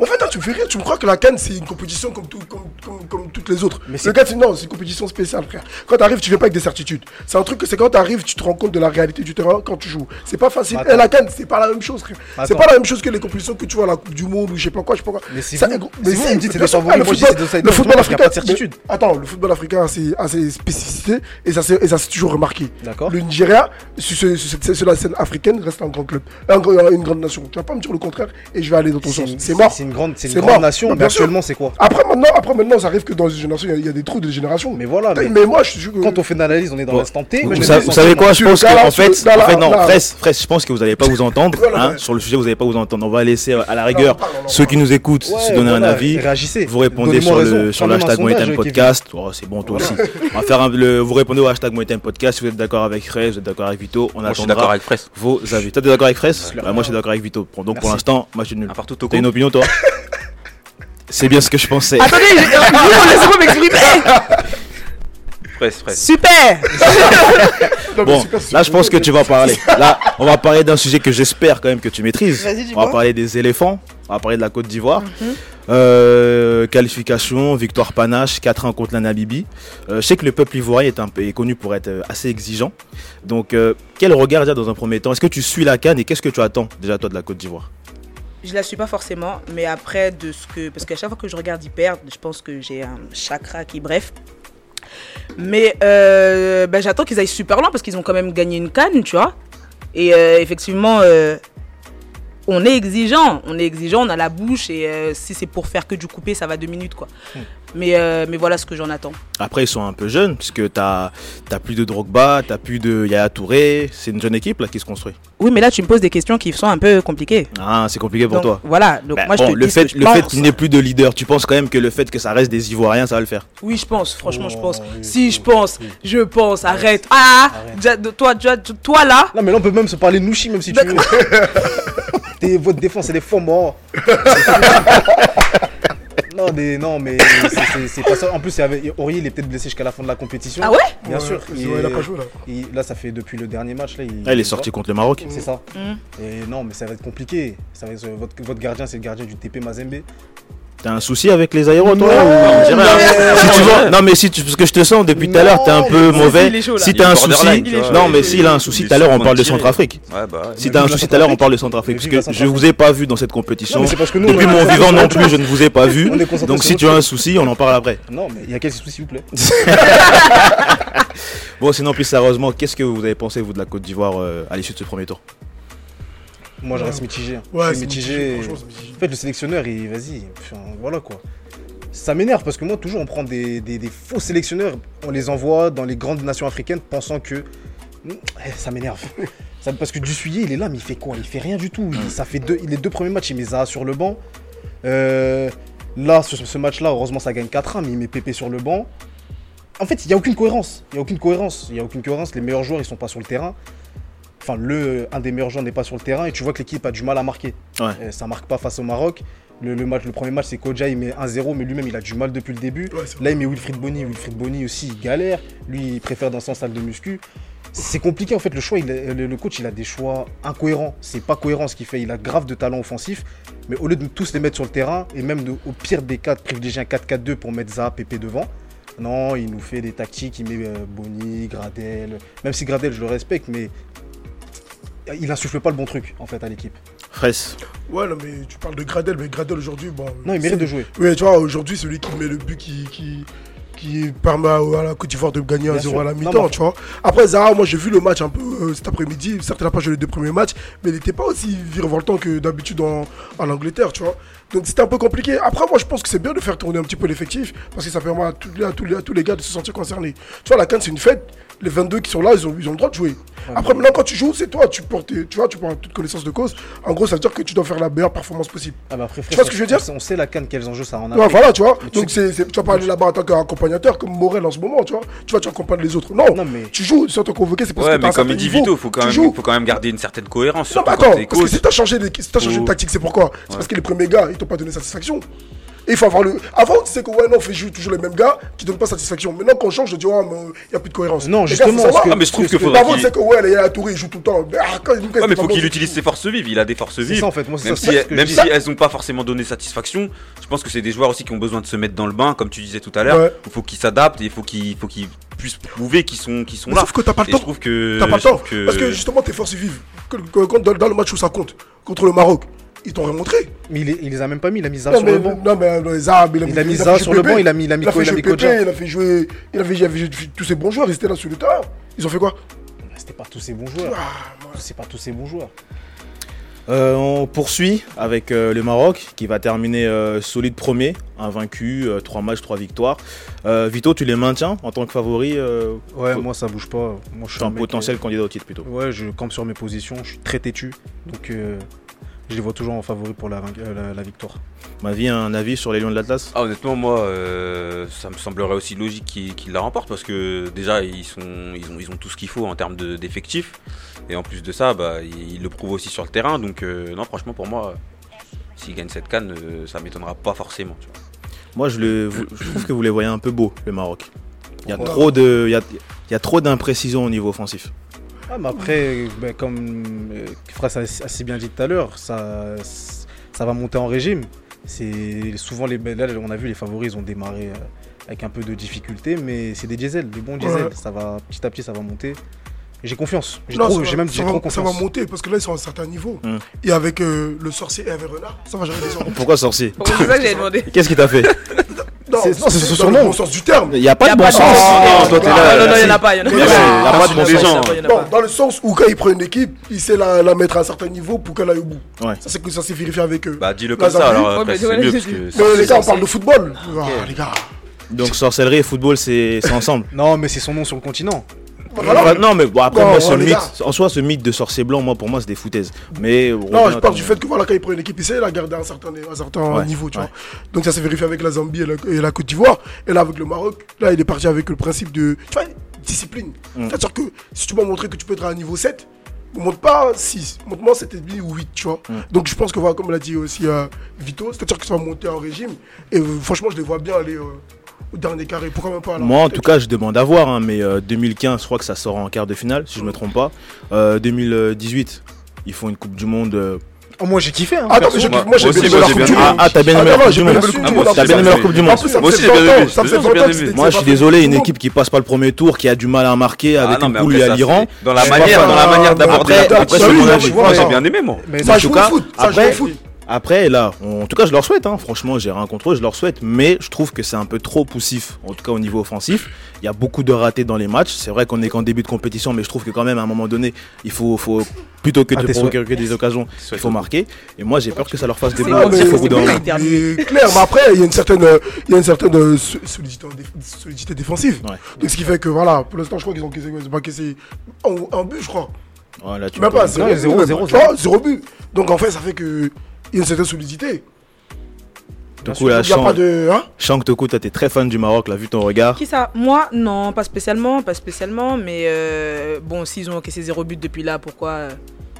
En fait, toi, tu me fais rire, tu me crois que la Cannes c'est une compétition comme, tout, comme, comme, comme toutes les autres. Mais le Cannes, c'est- non, c'est une compétition spéciale, frère. Quand tu arrives, tu fais pas avec des certitudes. C'est un truc que c'est quand tu arrives, tu te rends compte de la réalité du terrain quand tu joues. C'est pas facile. Attends. Et la Cannes, c'est pas la même chose, frère. C'est pas la même chose que les compétitions que tu vois à la Coupe du Monde ou je sais pas quoi, je sais pas quoi. Mais c'est Ça- vous- mais c'est vous, vous me dites c'est des favoris, le football- le football pas africain. de certitude. mais- Attends, le football africain a ses, a ses spécificités et ça, s'est- toujours remarqué. D'accord. Le Nigeria, sur la scène africaine, reste un grand club, un une grande nation. Tu vas pas me dire le contraire et je vais aller dans ton sens. C'est mort. C'est une grande, c'est une grande mort. nation, Bah, mais bien sûr. actuellement, c'est quoi Après maintenant, après maintenant, ça arrive que dans une génération, il y a- il y, a des trous de génération. Mais voilà, mais, mais moi, je suis sûr que. quand on fait une analyse, on est dans Bon, l'instant T. Vous, mais vous je savez, quoi Je pense qu'en fait, en fait, non. Fraisse, je pense que vous n'allez pas vous entendre. Voilà, hein, ouais. sur le sujet, vous n'allez pas vous entendre. On va laisser à la rigueur ceux qui nous écoutent se donner un avis. Réagissez. Vous répondez sur le, sur l'hashtag. Podcast. Oh, c'est bon, toi aussi. On va faire un- le, vous répondez au hashtag Moetem Podcast. Si vous êtes d'accord avec Fraisse, vous êtes d'accord avec Vito. On Moi, je suis d'accord attendra vos avis. Toi, t'es d'accord avec Fraisse Ouais. Bah, Moi, je suis d'accord avec Vito. Bon, donc, pour l'instant, moi, je suis nul. Partout T'as une opinion, toi C'est bien ce que je pensais. Attendez, laissez-moi m'exprimer. Fraisse, Fraisse. Super. Bon, là, je pense que tu vas parler. Là, on va parler d'un sujet que j'espère quand même que tu maîtrises. Vas-y, On va parler des éléphants. On va parler de la Côte d'Ivoire. Euh, qualification, victoire panache, 4-1 contre la Namibie. Euh, je sais que le peuple ivoirien est, un est connu pour être euh, assez exigeant. Donc, euh, quel regard déjà dans un premier temps? Est-ce que tu suis la canne et qu'est-ce que tu attends déjà toi de la Côte d'Ivoire? Je la suis pas forcément, mais après de ce que parce qu'à chaque fois que je regarde ils perdent, je pense que j'ai un chakra qui bref. Mais ben, j'attends qu'ils aillent super loin parce qu'ils ont quand même gagné une canne, tu vois. Et effectivement, on est exigeant, on est exigeant, on a la bouche et euh, si c'est pour faire que du coupé, ça va deux minutes quoi. Mais euh, mais voilà ce que j'en attends. Après, ils sont un peu jeunes, puisque tu as, plus de Drogba, tu plus de Yaya Touré. C'est une jeune équipe là qui se construit. Oui, mais là tu me poses des questions qui sont un peu compliquées. Ah, c'est compliqué pour Donc, toi. Voilà, donc moi bon, je te le dis ce fait, que je le fait pense. qu'il n'ait plus de leader, tu penses quand même que le fait que ça reste des Ivoiriens, ça va le faire? Oui, je pense, franchement, je Oh, pense. oui, si, oui, je pense, oui. je pense, arrête. Ah, Arrête. toi, toi, toi là, Non, mais là, on peut même se parler de Nouchi, même si tu veux. Votre défense, c'est des faux morts. non, des, non, mais c'est- pas ça. En plus, Aurier, il est peut-être blessé jusqu'à la fin de la compétition. Ah ouais Bien Ouais, sûr. Il, il a pas joué là. il- là, ça fait depuis le dernier match. Là, il, Ah, il est sorti contre le Maroc. C'est ça. Mm. Et non, mais ça va être compliqué. Ça va être- votre, votre gardien, c'est le gardien du TP Mazembe. T'as un souci avec les aéros, toi Non, ou- on dirait, mais- Si tu vois- Non, mais si tu, parce que je te sens depuis tout à l'heure, t'es un Non, peu mauvais. chaud. Si t'as un souci, non, mais s'il a un souci, tout à l'heure on parle de. Centrafrique. Ouais, bah ouais. Si t'as un souci, tout à l'heure on parle de Centrafrique. Parce que je vous ai pas vu dans cette compétition. Non, mais c'est parce que nous, Depuis mon vivant non plus, je ne vous ai pas vu. Donc si tu as un souci, on en parle après. Non, mais il y a quel souci, s'il vous plaît Bon, sinon, plus sérieusement, qu'est-ce que vous avez pensé, vous, de la Côte d'Ivoire euh, à l'issue de ce premier tour? Moi, je reste mitigé. Ouais, je c'est suis mitigé. En fait, le sélectionneur, il, vas-y, enfin, voilà quoi. Ça m'énerve parce que moi, toujours, on prend des, des- des faux sélectionneurs, on les envoie dans les grandes nations africaines pensant que. Hmm, eh, Ça m'énerve. Ça- parce que Dussuyer, il est là, mais il fait quoi? Il fait rien du tout. Il- ça fait deux, les deux premiers matchs, il met Zaha sur le banc. Euh, là, ce match-là, heureusement, ça gagne 4-1, mais il met Pépé sur le banc. En fait, il n'y a aucune cohérence. Il n'y a aucune cohérence. Il y a aucune cohérence. Les meilleurs joueurs, ils sont pas sur le terrain. Enfin, le, un des meilleurs joueurs n'est pas sur le terrain et tu vois que l'équipe a du mal à marquer. Ouais. Euh, ça marque pas face au Maroc. Le, le match, le premier match, c'est Koja, il met 1-0, mais lui-même, il a du mal depuis le début. Ouais, Là, il met Wilfried Bonny. Wilfried Bonny aussi, il galère. Lui, il préfère dans son salle de muscu. C'est compliqué en fait. Le choix, il a- le, coach, il a des choix incohérents. C'est pas cohérent ce qu'il fait. Il a grave de talent offensif, mais au lieu de tous les mettre sur le terrain et même de- au pire des cas, de privilégier un 4-4-2 pour mettre Zaha, Pépé devant. Non, il nous fait des tactiques. Il met euh, Boni, Gradel. Même si Gradel, je le respecte, mais il insuffle pas le bon truc en fait à l'équipe. Fraisse. Ouais, non, mais tu parles de Gradel, mais Gradel aujourd'hui, bon. Non, il mérite c'est- de jouer. Oui, tu vois, aujourd'hui, celui qui met le but qui, qui, qui permet à, à la Côte d'Ivoire de gagner Bien 1-0 sûr. à la mi-temps, mais- tu vois. Après, Zara, moi, j'ai vu le match un peu euh, cet après-midi. Certes, il n'a pas joué les deux premiers matchs, mais il n'était pas aussi virevoltant que d'habitude en, en Angleterre, tu vois. Donc, c'était un peu compliqué. Après, moi, je pense que c'est bien de faire tourner un petit peu l'effectif parce que ça permet à tous, les, à, tous les, à tous les gars de se sentir concernés. Tu vois, la Cannes, c'est une fête. Les 22 qui sont là, ils ont, ils ont le droit de jouer. Après, maintenant, quand tu joues, c'est toi, tu portes, tes- tu vois, tu prends toute connaissance de cause. En gros, ça veut dire que tu dois faire la meilleure performance possible. Ah bah après, vois ce que je veux dire on sait- la canne quels enjeux ça a en Ouais, Afrique. voilà, tu vois. Mais tu Donc, sais- c'est- tu vas pas aller là-bas en tant qu'accompagnateur comme Morel en ce moment, tu vois. Tu vois, tu accompagnes les autres. Non, Non, mais- tu joues, si on t'a convoqué, c'est parce Ouais, que t'as mais un comme certain il dit niveau. Vito, faut quand, Tu même, joues. faut quand même garder une certaine cohérence. Non, mais quand attends, parce que si t'as changé, de- tactique, c'est pourquoi? C'est parce que les premiers gars, ils t'ont pas donné satisfaction. Il faut avoir le. Avant, tu sais que ouais, non, on fait jouer toujours les mêmes gars qui donnent pas satisfaction. Maintenant, quand on change, je dis, oh, mais il n'y a plus de cohérence. Non, Les gars, justement, parce que- Ah, mais je trouve parce qu'il que- faudrait Avant, tu qu'il. sais que ouais, les Yaya Touré, il joue tout le temps. Mais, ah, quand, Ouais, mais faut qu'il utilise ses forces vives. Il a des forces vives. ça en fait. Moi, c'est Même ça, si, que même si elles n'ont pas forcément donné satisfaction, je pense que c'est des joueurs aussi qui ont besoin de se mettre dans le bain, comme tu disais tout à l'heure. Ouais. Il faut qu'ils s'adaptent et il faut qu'ils puissent prouver qu'ils sont, qu'ils sont là. sauf que t'as pas le Et je temps. trouve que. T'as pas le temps. Parce que justement, tes forces vives, dans le match où ça compte, contre le Maroc, ils t'ont rien montré. Mais il, est- il les a même pas mis. Il a mis Non, sur mais, le banc. non, mais euh, les Arabes, il a, Il a mis jouer sur le banc, il a mis- il a mis il a fait il a jouer mis Pépé, il a fait jouer, il a fait, il a fait tous ces bons joueurs, ils étaient là sur le terrain. Ils ont fait quoi? C'était pas tous ces bons joueurs. Ah, C'est pas tous ces bons joueurs. Euh, on poursuit avec euh, le Maroc qui va terminer euh, solide premier, invaincu, 3 matchs, 3 victoires. Euh, Vito, tu les maintiens en tant que favori euh, Ouais, moi ça bouge pas. Moi je suis un potentiel candidat au titre plutôt Ouais, je campe sur mes positions. Je suis très têtu. Donc euh, je les vois toujours en favori pour la, euh, la- la victoire. Ma vie, un avis sur les Lions de l'Atlas? Ah, honnêtement, moi, euh, ça me semblerait aussi logique qu'ils la remportent parce que déjà, ils, sont, ils, ont, ils ont tout ce qu'il faut en termes de- d'effectifs. Et en plus de ça, bah, ils, ils le prouvent aussi sur le terrain. Donc, euh, non, franchement, pour moi, s'ils gagnent cette canne, euh, ça m'étonnera pas forcément. tu vois. Moi, je, le, je trouve que vous les voyez un peu beaux, le Maroc. Il y a trop de, il y a, il y a trop d'imprécisions au niveau offensif. Ah, mais après, ben, comme euh, Fras a assez bien dit tout à l'heure, ça, ça va monter en régime. C'est souvent les là, on a vu les favoris, ils ont démarré euh, avec un peu de difficulté, mais c'est des diesels, des bons diesels. Ouais. Ça va petit à petit, ça va monter. J'ai confiance. J'ai même ça va- trop Ça va confiance. monter parce que là, ils sont à un certain niveau. Hmm. Et avec euh, le sorcier et avec Renard, ça va jamais descendre. Pourquoi sorcier? C'est ça que j'avais demandé? Qu'est-ce qu'il t'a fait? Non, C'est- son dans surnom. le bon sens du terme. Il n'y a pas Y a de bon pas de sens. bon sens. Non, Non, il n'y en a pas. Il y en a pas. de bon sens. Non, dans le sens où quand il prend une équipe, il sait la, la mettre à un certain niveau pour qu'elle aille au bout. Ouais. Ça, c'est que ça s'est vérifié avec eux. Bah, dis-le comme ça alors mais les gars, on parle de football. Ah, les gars. Donc sorcellerie et football, c'est c'est ensemble. Non, mais c'est son nom sur le continent. Enfin, non, mais bon, après, Non, moi, ce mythe, en soi, ce mythe de sorcier blanc, moi, pour moi, c'est des foutaises. Mais on Non, je parle du fait que voilà, quand il prend une équipe, il sait la garder à un certain, un certain Ouais, niveau, tu ouais. vois. Donc ça s'est vérifié avec la Zambie et la, et la Côte d'Ivoire. Et là, avec le Maroc, là, il est parti avec le principe de, tu vois, discipline. Mm. C'est-à-dire que si tu m'as montré que tu peux être à un niveau 7, monte pas 6, monte-moi 7,5 ou 8, tu vois. Mm. Donc je pense que voilà, comme l'a dit aussi euh, Vito, c'est-à-dire que ça va monter en régime. Et euh, franchement, je les vois bien aller euh, dernier carré. Pourquoi même pas à la Moi, en tout cas, je demande à voir, hein, mais euh, 2015, je crois que ça sort en quart de finale, si je me trompe pas. Euh, 2018, ils font une Coupe du Monde. euh, Oh, moi j'ai kiffé. Hein, mais j'ai- moi- moi j'ai bien bien. Monde. Ah, ah, t'as bien aimé Attends, leur Coupe j'ai du bien Monde Ah, T'as bien aimé leur Coupe du Monde Moi aussi, j'ai bien 20 ans, aimé. ça me Je fait te jure, 20 j'ai ans bien que aimé. c'était- Moi, je suis désolé, une équipe qui passe pas le premier tour, qui a du mal à marquer avec Ah non, une après, à l'Iran. Dans la manière, dans la manière euh, d'aborder. après- j'ai bien aimé, moi. Mais Ça en joue au foot. Après- là, on- en tout cas, je leur souhaite, hein. franchement, j'ai rien contre eux, je leur souhaite, mais je trouve que c'est un peu trop poussif, en tout cas au niveau offensif. Il y a beaucoup de ratés dans les matchs. C'est vrai qu'on est qu'en début de compétition, mais je trouve que quand même, à un moment donné, il faut, faut plutôt que Ah, de provoquer que des occasions, il faut marquer. Et moi, j'ai peur que ça leur fasse des C'est termine. Mais clair, mais après, il y a une certaine, euh, il y a une certaine euh, so- solidité, en déf- solidité défensive. Ouais. Donc, ce qui fait que, voilà, pour l'instant, je crois qu'ils ont cassé un, un but, je crois. Voilà, tu Même pas, Non, zéro, zéro, but. Donc, en fait, ça fait que une certaine solidité. Du coup, là, Il n'y a Chang, pas de. Hein? Chang toi, t'es très fan du Maroc, là, vu ton regard. Qui ça? Moi, non, pas spécialement, pas spécialement, mais euh, bon, s'ils ont encaissé zéro but depuis là, pourquoi,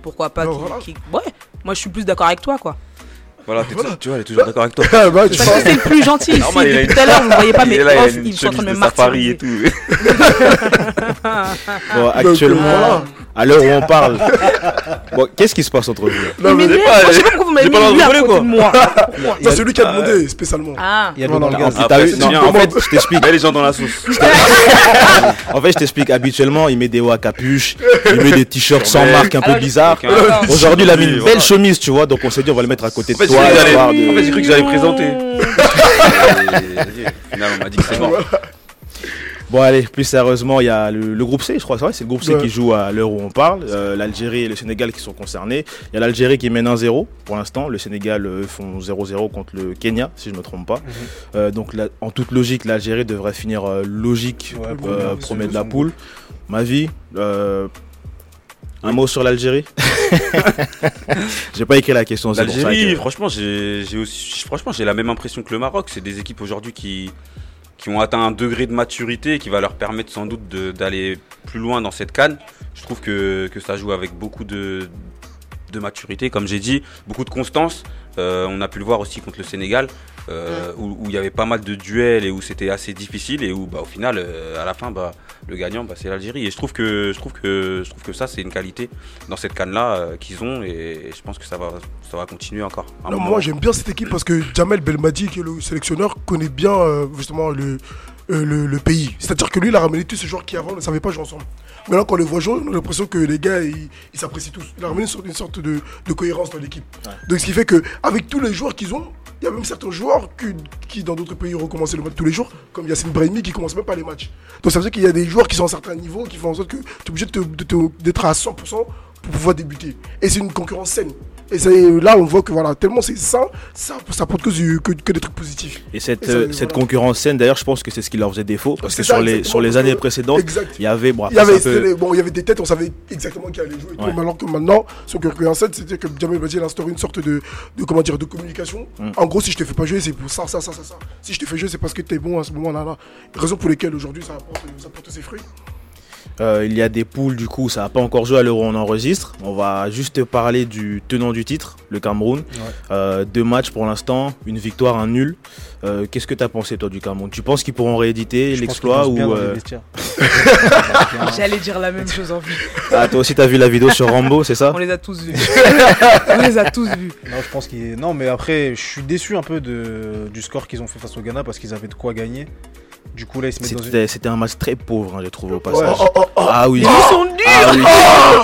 pourquoi pas Non, voilà. Ouais, moi je suis plus d'accord avec toi, quoi. Voilà, tu vois, elle est toujours d'accord avec toi. Ah, bah, tu Parce vois. que c'est le plus gentil ici. Normal, Depuis tout à l'heure, vous ne voyez pas, mais off, ils sont en train de me safari et martyriser. tout. Bon, actuellement, voilà. À l'heure où on parle, bon, qu'est-ce qui se passe entre vous là? Non, mais pas- Moi, Je sais pas pourquoi vous m'avez mis lui à côté de rigoler, moi. ça, c'est lui qui a demandé spécialement. Ah. Il y a dans le Après, Non, bien. en fait, je t'explique. Mets les gens dans la sauce. En fait, je t'explique. Habituellement, il met des hauts à capuche, il met des t-shirts sans marque un peu Alors, bizarres. Aujourd'hui, il a mis une belle chemise, tu vois. Donc, on s'est dit, on va le mettre à côté de toi. en fait, j'ai cru que j'allais présenter. Finalement, on m'a dit que c'est mort. Bon, allez, plus sérieusement, il y a le, le groupe C, je crois. C'est vrai, c'est le groupe C Ouais. qui joue à l'heure où on parle. Euh, L'Algérie et le Sénégal qui sont concernés. Il y a l'Algérie qui mène 1-0 pour l'instant. Le Sénégal euh, font 0-0 contre le Kenya, si je ne me trompe pas. Euh, donc, en toute logique, l'Algérie devrait finir euh, logique Ouais, euh, premier, de la poule. Ma vie, euh, un mot sur l'Algérie? J'ai pas écrit la question. L'Algérie, que- franchement, j'ai j'ai aussi, franchement, j'ai la même impression que le Maroc. C'est des équipes aujourd'hui qui, qui ont atteint un degré de maturité qui va leur permettre sans doute d'aller plus loin dans cette canne. Je trouve que, que ça joue avec beaucoup de, de maturité, comme j'ai dit, beaucoup de constance. Euh, on a pu le voir aussi contre le Sénégal, euh, où où il y avait pas mal de duels et où c'était assez difficile et où, bah, au final, euh, à la fin, bah, le gagnant, bah, c'est l'Algérie. Et je trouve que je trouve que je trouve que ça, c'est une qualité dans cette canne là qu'ils ont et je pense que ça va ça va continuer encore. Non, moment. moi j'aime bien cette équipe parce que Jamel Belmadi, qui est le sélectionneur, connaît bien euh, justement le, euh, le, le pays. C'est-à-dire que lui, il a ramené tous ces joueurs qui avant ne savaient pas jouer ensemble. Maintenant, quand on les voit jouer, on a l'impression que les gars, ils ils s'apprécient tous. Il a ramené une sorte, une sorte de, de cohérence dans l'équipe. Donc, ce qui fait que avec tous les joueurs qu'ils ont, il y a même certains joueurs qui, dans d'autres pays, recommençaient le match tous les jours, comme Yacine Brahimi, qui commence même pas les matchs. Donc, ça veut dire qu'il y a des joueurs qui sont à un certain niveau, qui font en sorte que tu es obligé de te- de te- d'être à 100% pour pouvoir débuter. Et c'est une concurrence saine. Et là, on voit que voilà, tellement c'est sain, ça, ça apporte que, du- que, que des trucs positifs. Et cette, Et ça, euh, voilà. cette concurrence saine, d'ailleurs, je pense que c'est ce qui leur faisait défaut. Parce que ça, sur les, sur les années précédentes, il y avait. Bon, Il y, avait, peu- bon, il y avait des têtes, on savait exactement qui allait jouer. et tout. Ouais. Alors que maintenant, son concurrence saine, c'était que Jamel Badi a instauré une sorte de, de, comment dire, de communication. Mm. En gros, si je te fais pas jouer, c'est pour ça, ça, ça, ça, ça. Si je te fais jouer, c'est parce que tu es bon à ce moment-là. Là. Raison pour lesquelles aujourd'hui ça apporte, ça apporte ses fruits. Euh, il y a des poules, du coup, ça n'a pas encore joué à l'euro, on enregistre. On va juste parler du tenant du titre, le Cameroun. Euh, deux matchs pour l'instant, une victoire, un nul. Euh, Qu'est-ce que tu as pensé, toi, du Cameroun? Tu penses qu'ils pourront rééditer l'exploit ou euh. J'allais dire la même chose en vue. Ah, toi aussi, tu as vu la vidéo sur Rambo, c'est ça? On les a tous vus. On les a tous vus. Non, je pense qu'il. Non, mais après, je suis déçu un peu de... du score qu'ils ont fait face au Ghana parce qu'ils avaient de quoi gagner. Du coup, là, ils se mettent dans une. C'était c'était un match très pauvre, hein, j'ai trouvé au Oh, passage. oh, oh, oh. Ah oui. Ils sont nuls Ah oui.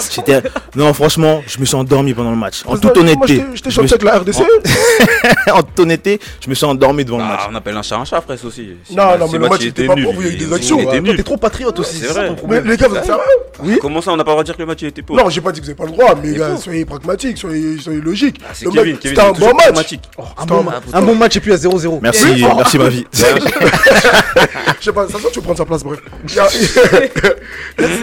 C'était- Non, franchement, je me suis endormi pendant le match. En toute honnêteté. j'étais- je chanté avec la RDC. En toute honnêteté, je me suis endormi devant le match. Ah, on appelle un chat un chat après aussi. Si Non, non, si mais le match il était pas pauvre, il y a eu des il- actions. T'es trop patriote aussi, C'est vrai. Mais les gars, vous êtes sérieux Oui. Comment ça, on n'a pas le droit de dire que le match il était pauvre Non, j'ai pas dit que vous avez pas le droit, mais soyez pragmatiques, soyez, soyez logiques. Ah, C'était un bon match. pragmatique. Oh, un bon match et puis à 0-0. Merci, merci ma vie. Je sais pas, ça que tu veux prendre sa place, bref. Il y a-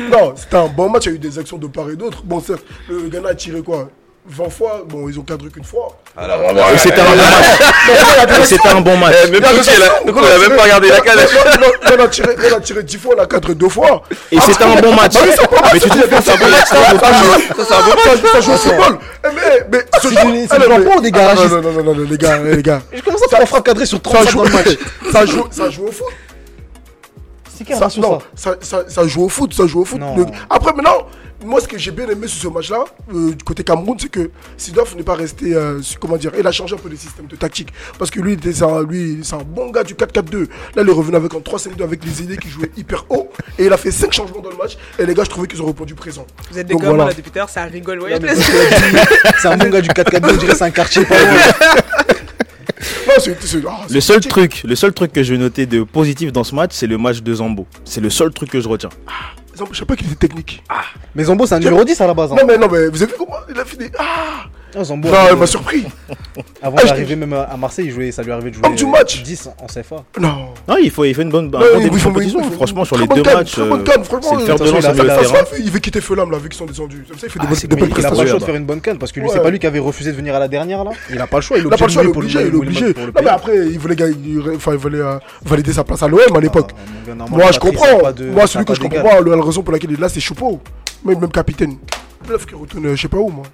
non, c'était un bon match, il y a eu des actions de part et d'autre. Bon, certes, le Ghana a tiré quoi 20 fois, bon, ils ont cadré qu'une fois. Alors, Et C'était un bon match. Et C'était un bon match. Eh, donc on a même pas regardé la canne. On a tiré, on a tiré 10 fois, on a cadré deux fois. Et c'était un bon match. Mais tu te fais c'est un bon match, ça, ça joue- ça, ça joue au football. Eh, Mais, mais, ce C'est jour- c'est eh, du mais- ou des garagistes Non, non, non, non, non, les gars, eh, les gars. Comment ça, tu frappe cadré sur Ça 30 joue, dans le match ça joue, ça joue au foot. Ça, non, ça ça, joue au foot, ça joue au foot. Le- Après, maintenant, moi, ce que j'ai bien aimé sur ce match-là, euh, du côté Cameroun, c'est que Sidoff n'est pas resté, euh, comment dire, il a changé un peu le système de tactique. Parce que lui, c'est un, lui, c'est un bon gars du 4-4-2. Là, il est revenu avec un 3-5-2 avec les idées qui jouaient hyper haut. Et il a fait 5 changements dans le match. Et les gars, je trouvais qu'ils ont répondu présent. Vous êtes des gommes voilà. là depuis ça rigole. Ouais, C'est un bon gars du 4-4-2, on dirait c'est un quartier pas loin. Non, c'est. c'est- ah, c'est Le seul truc, le seul truc que je vais noter de positif dans ce match, c'est le match de Zambo. C'est le seul truc que je retiens. Je sais pas qu'il était technique. Mais Zombo, c'est un numéro 10 à la base. hein. Non, mais, non, mais vous avez vu comment il a fini? Ah Ah, Zambo, Non, avant il de- m'a surpris. avant Ah, je d'arriver même à Marseille, il jouait, ça lui arrivait de jouer Homme du match. 10 en CFA. Non. Non, il faut, il fait une bonne, un Ouais, bon il faut- compétition. Franchement, sur les bonne deux matchs, c'est le de lance il terrain. Veut quitter Felam là, vu qu'ils sont descendus. Comme ça, il fait des Ah, bonnes des il a Il a pas le choix de faire une bonne canne parce que lui, c'est pas lui qui avait refusé de venir à la dernière là. Il a pas le choix, il a pas le choix, il est obligé, il est pour obligé. pour le Non, mais après, il voulait, gagner- il- enfin, il voulait euh, valider sa place à l'OM à l'époque. Ah, Moi, je comprends. Moi, celui que je comprends pas, la raison pour laquelle il est là, c'est Choupeau. Même, même capitaine. Bluff qui retourne, euh, je sais pas où, moi.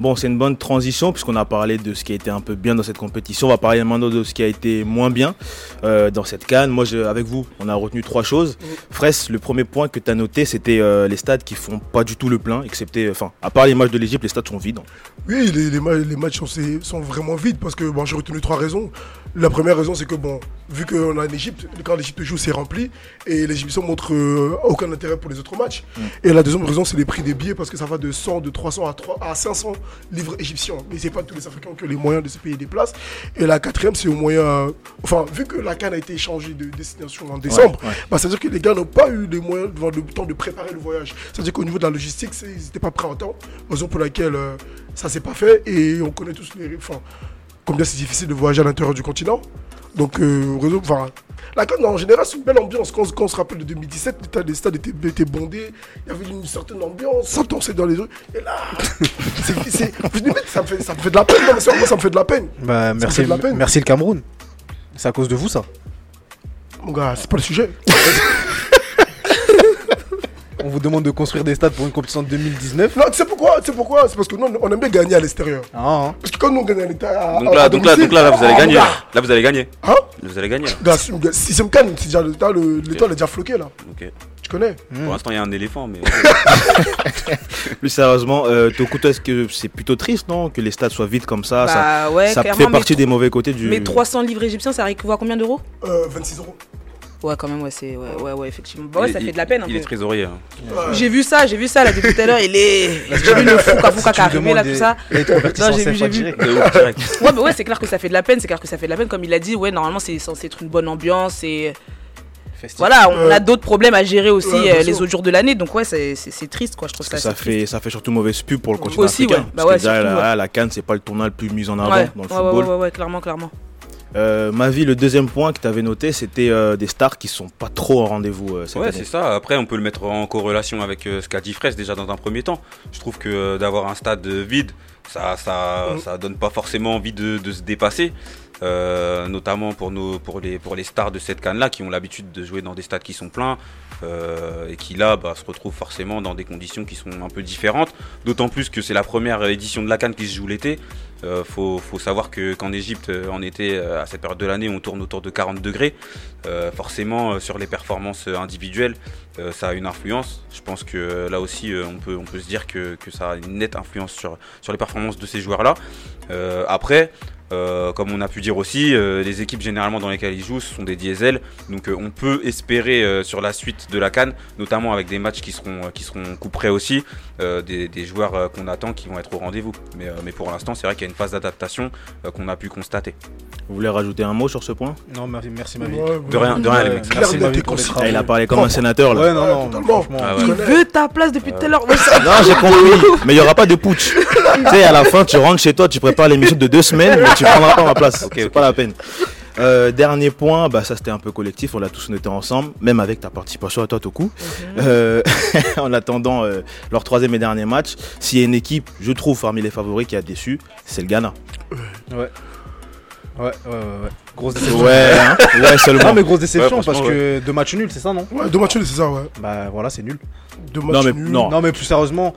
Bon, c'est une bonne transition puisqu'on a parlé de ce qui a été un peu bien dans cette compétition. On va parler maintenant de ce qui a été moins bien euh, dans cette canne. Moi, je, avec vous, on a retenu trois choses. Fraisse, le premier point que tu as noté, c'était euh, les stades qui font pas du tout le plein, excepté, enfin, à part les matchs de l'Égypte, les stades sont vides. Oui, les, les ma- les matchs sont, vraiment vides parce que bon, j'ai retenu trois raisons. La première raison, c'est que bon, vu qu'on a l'Égypte, quand l'Égypte joue, c'est rempli et les Égyptiens montrent euh, aucun intérêt pour les autres matchs. Et la deuxième raison, c'est les prix des billets parce que ça va de 100, de 300 à, 3, à 500 livres égyptiens. Mais c'est pas tous les Africains qui ont les moyens de se payer des places. Et la quatrième, c'est au moyen. euh, enfin, vu que la Cannes a été changée de destination en décembre, Ouais, ouais. bah, ça veut dire que les gars n'ont pas eu les moyens, enfin, le temps de préparer le voyage. C'est-à-dire qu'au niveau de la logistique, c'est- ils n'étaient pas prêts en temps. Raison pour laquelle euh, ça s'est pas fait. Et on connaît tous les. Enfin, combien c'est difficile de voyager à l'intérieur du continent. Donc, euh, raison- enfin, la Cannes, en général, c'est une belle ambiance. Quand, quand on se rappelle de 2017, les stades- étaient, étaient bondés. Il y avait une certaine ambiance. Ça dansait dans les rues. Et là, c'est- c'est- limite, ça me, fait, ça me fait de la peine. Non, mais sérieusement, ça me fait de la peine. Bah, me merci, fait de la peine. merci le Cameroun. C'est à cause de vous ça. Mon gars, c'est pas le sujet. On vous demande de construire des stades pour une compétition de 2019. Non, tu sais pourquoi Tu sais pourquoi? C'est parce que nous, on aime bien gagner à l'extérieur. Ah, hein. Parce que quand nous on gagne à l'intérieur. Donc à- là, à donc là, donc là, là, vous allez ah, gagner. Là, vous allez gagner. Hein? Vous allez gagner. là. Gars, si- sixième canne, c'est déjà le temps, le, le temps il est déjà floqué là. Ok. Tu connais? Pour l'instant, il y a un éléphant, mais Plus sérieusement, euh, Tokuto, est-ce que c'est plutôt triste, non Que les stades soient vides comme ça? Ça, Bah ouais, ça clairement. fait mais partie des mauvais côtés du. Mais 300 livres égyptiens, ça équivaut à combien d'euros? Euh, 26 euros. Ouais, quand même, ouais, c'est. Ouais, ouais, ouais, effectivement. Bah ouais, il- ça fait de la peine un Il peu. est trésorier. hein. Ouais. J'ai vu ça, j'ai vu ça là depuis tout à l'heure. Il est. J'ai vu le fouca fouca qui arrivé là, tout ça. Non, en j'ai vu, j'ai vu. Ouais, bah ouais, c'est clair que ça fait de la peine. C'est clair que ça fait de la peine. Comme il a dit, ouais, normalement, c'est censé être une bonne ambiance. Et Festif. voilà, on Ouais. a d'autres problèmes à gérer aussi Ouais, euh, les autres jours de l'année. Donc ouais, c'est triste quoi. Je trouve ça. que ça fait, ça fait surtout mauvaise pub pour le continent Aussi, africain. ouais. Bah Parce que surtout, la, la Cannes, c'est pas le tournoi le plus mis en avant Ouais, dans le ouais, football. ouais, ouais, ouais, clairement, clairement. Euh, ma vie, le deuxième point que tu avais noté, c'était euh, des stars qui sont pas trop au rendez-vous euh, cette Ouais, année. c'est ça. Après, on peut le mettre en corrélation avec ce qu'a dit Fraisse déjà dans un premier temps. Je trouve que d'avoir un stade vide, ça, ça, Mhm. ça donne pas forcément envie de, de se dépasser. Notamment pour, nos, pour, les, pour les stars de cette canne-là qui ont l'habitude de jouer dans des stades qui sont pleins et qui là bah, se retrouvent forcément dans des conditions qui sont un peu différentes. D'autant plus que c'est la première édition de la canne qui se joue l'été. Euh, faut, savoir que qu'en Égypte, euh, en été, euh, à cette période de l'année, on tourne autour de 40 degrés. Euh, forcément, sur les performances individuelles, ça a une influence. Je pense que là aussi, on, peut, se dire que, ça a une nette influence sur, les performances de ces joueurs-là. Après, comme on a pu dire aussi, les équipes généralement dans lesquelles ils jouent ce sont des diesels. Donc on peut espérer sur la suite de la Cannes, notamment avec des matchs qui seront, qui couperés aussi, des, joueurs qu'on attend qui vont être au rendez-vous. Mais, mais pour l'instant, c'est vrai qu'il y a une phase d'adaptation euh, qu'on a pu constater. Vous voulez rajouter un mot sur ce point? Non, merci, merci ma vie. Ouais, De rien, de rien les mecs. Merci pour. Ah, Il a parlé comme un sénateur là. Ouais, non, Ouais, non, totalement. franchement. Ah Tu ouais. Il veut ta place depuis tout à l'heure. Non, j'ai compris. Mais il n'y aura pas de putsch. tu sais, à la fin, tu rentres chez toi, tu prépares l'émission de deux semaines, mais tu prendras pas ma place. C'est pas la peine. Euh, dernier point, bah ça c'était un peu collectif, on l'a tous noté ensemble, même avec ta participation à toi Toku. Euh, en attendant euh, leur troisième et dernier match, s'il y a une équipe, je trouve parmi les favoris qui a déçu, c'est le Ghana. Ouais. Ouais, ouais, ouais, ouais. Grosse déception. Ouais, hein ouais seulement. Non, mais grosse déception Ouais, parce que deux matchs nuls, c'est ça, non? Ouais, deux matchs nuls, c'est ça, ouais. Bah voilà, c'est nul. Deux matchs mais nuls. non. Non, mais plus sérieusement,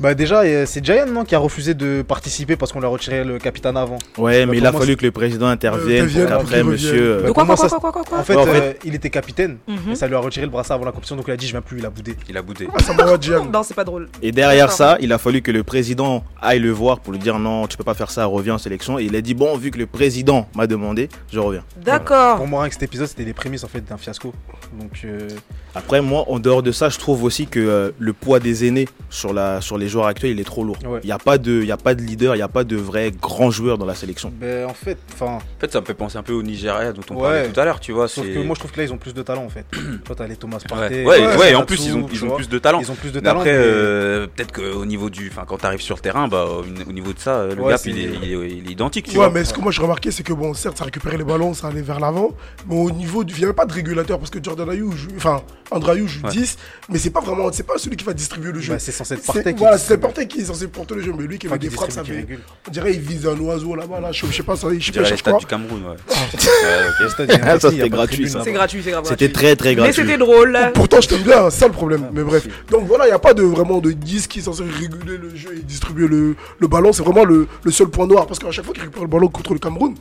bah déjà, c'est Giant, non, qui a refusé de participer parce qu'on lui a retiré le capitaine avant. Ouais, Bah, mais il pour a fallu que le président intervienne Euh, pour intervienne, qu'après qu'il monsieur. revienne. De quoi, comment quoi, ça quoi, quoi, quoi, quoi En fait, euh, il était capitaine, Mhm. mais ça lui a retiré le brassard avant la compétition, donc il a dit je viens plus, il a boudé. Il a boudé. Ah. Non, c'est pas drôle. Et derrière D'accord. ça, il a fallu que le président aille le voir pour lui dire non, tu peux pas faire ça, reviens en sélection. Et il a dit bon, vu que le président m'a demandé, je reviens. D'accord. Pour moi, rien que cet épisode, c'était les prémices en fait d'un fiasco. Donc, euh, Après, moi, en dehors de ça, je trouve aussi que euh, le poids des aînés sur, la, sur les joueurs actuels, il est trop lourd. Ouais. Il n'y a, pas de- il y a pas de leader, il n'y a pas de vrai grand joueur dans la sélection. ben, en fait, enfin, En fait, ça me fait penser un peu au Nigeria dont on Ouais. parlait tout à l'heure, tu vois. sauf que moi je trouve que là ils ont plus de talent en fait. Toi, t'as les Thomas Ouais, Partey. ouais, Ouais, ouais, et en plus, ils ont, ils ont plus de talent. Ils ont plus de Mais talent. après, mais- euh, peut-être qu'au niveau du, enfin, quand t'arrives sur le terrain, bah, au, au niveau de ça, euh, le Ouais, gap, il est, il, est, il est identique, tu Ouais, vois. mais ce que moi j'ai remarqué, c'est que bon, certes, ça récupérait les ballons, ça allait vers l'avant, mais au niveau du. Il n'y avait pas de régulateur parce que Jordan Ayou. Enfin, André Ayou joue Ouais. 10, mais c'est pas vraiment. C'est pas celui qui va distribuer le jeu. Bah, c'est censé être Partey qui voilà, c'est porté qui est censé porter le jeu, mais lui qui Enfin, met des frappes, ça fait. On dirait qu'il vise un oiseau là-bas, là. Je je sais pas, ça, je sais pas, les stades crois. du Cameroun, ouais. Le stade, c'était gratuit, ça. là-bas. C'est gratuit, c'est grave. C'était gratuit. très très Mais gratuit. c'était drôle. Pourtant, je t'aime bien, c'est ça le problème. Mais bref. Donc voilà, il n'y a pas de, vraiment de 10 qui est censé réguler le jeu et distribuer le, le ballon. C'est vraiment le, le seul point noir. Parce qu'à chaque fois qu'il récupère le ballon contre le Cameroun,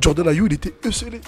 Jordan Ayou, il était esselé.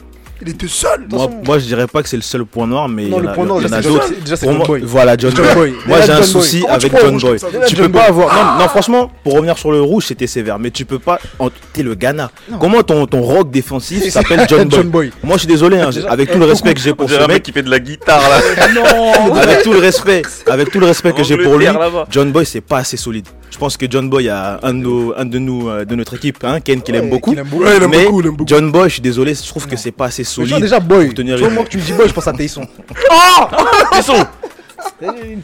Il était seul. Moi, moi, je dirais pas que c'est le seul point noir, mais il y Non, en le a, point il y noir, en a déjà, c'est d'autres. John- déjà, c'est Boy. Voilà, John John Boy. Moi, j'ai un souci avec John Boy. Tu peux Boy. pas avoir. Non, non, franchement, pour revenir sur le rouge, c'était sévère. Mais tu peux pas. en- T'es le Ghana. Comment ton, ton rock défensif s'appelle John Boy John Boy. Moi, je suis désolé, hein, avec tout le respect que j'ai pour ce mec mec, qui fait de la guitare là. Non. avec tout le respect, avec tout le respect que j'ai pour lui. John Boy, c'est pas assez solide. Je pense que John Boy a un de, nos, un de nous, euh, de notre équipe, hein, Ken, qu'il aime Ouais, beaucoup. qu'il aime beaucoup. Ouais, il aime Mais beaucoup, il aime beaucoup. John Boy, je suis désolé, je trouve que c'est pas assez solide. déjà, boy. pour tenir Tu vois, une- moi, que tu me dis boy, je pense à Taysson. Taysson Eh,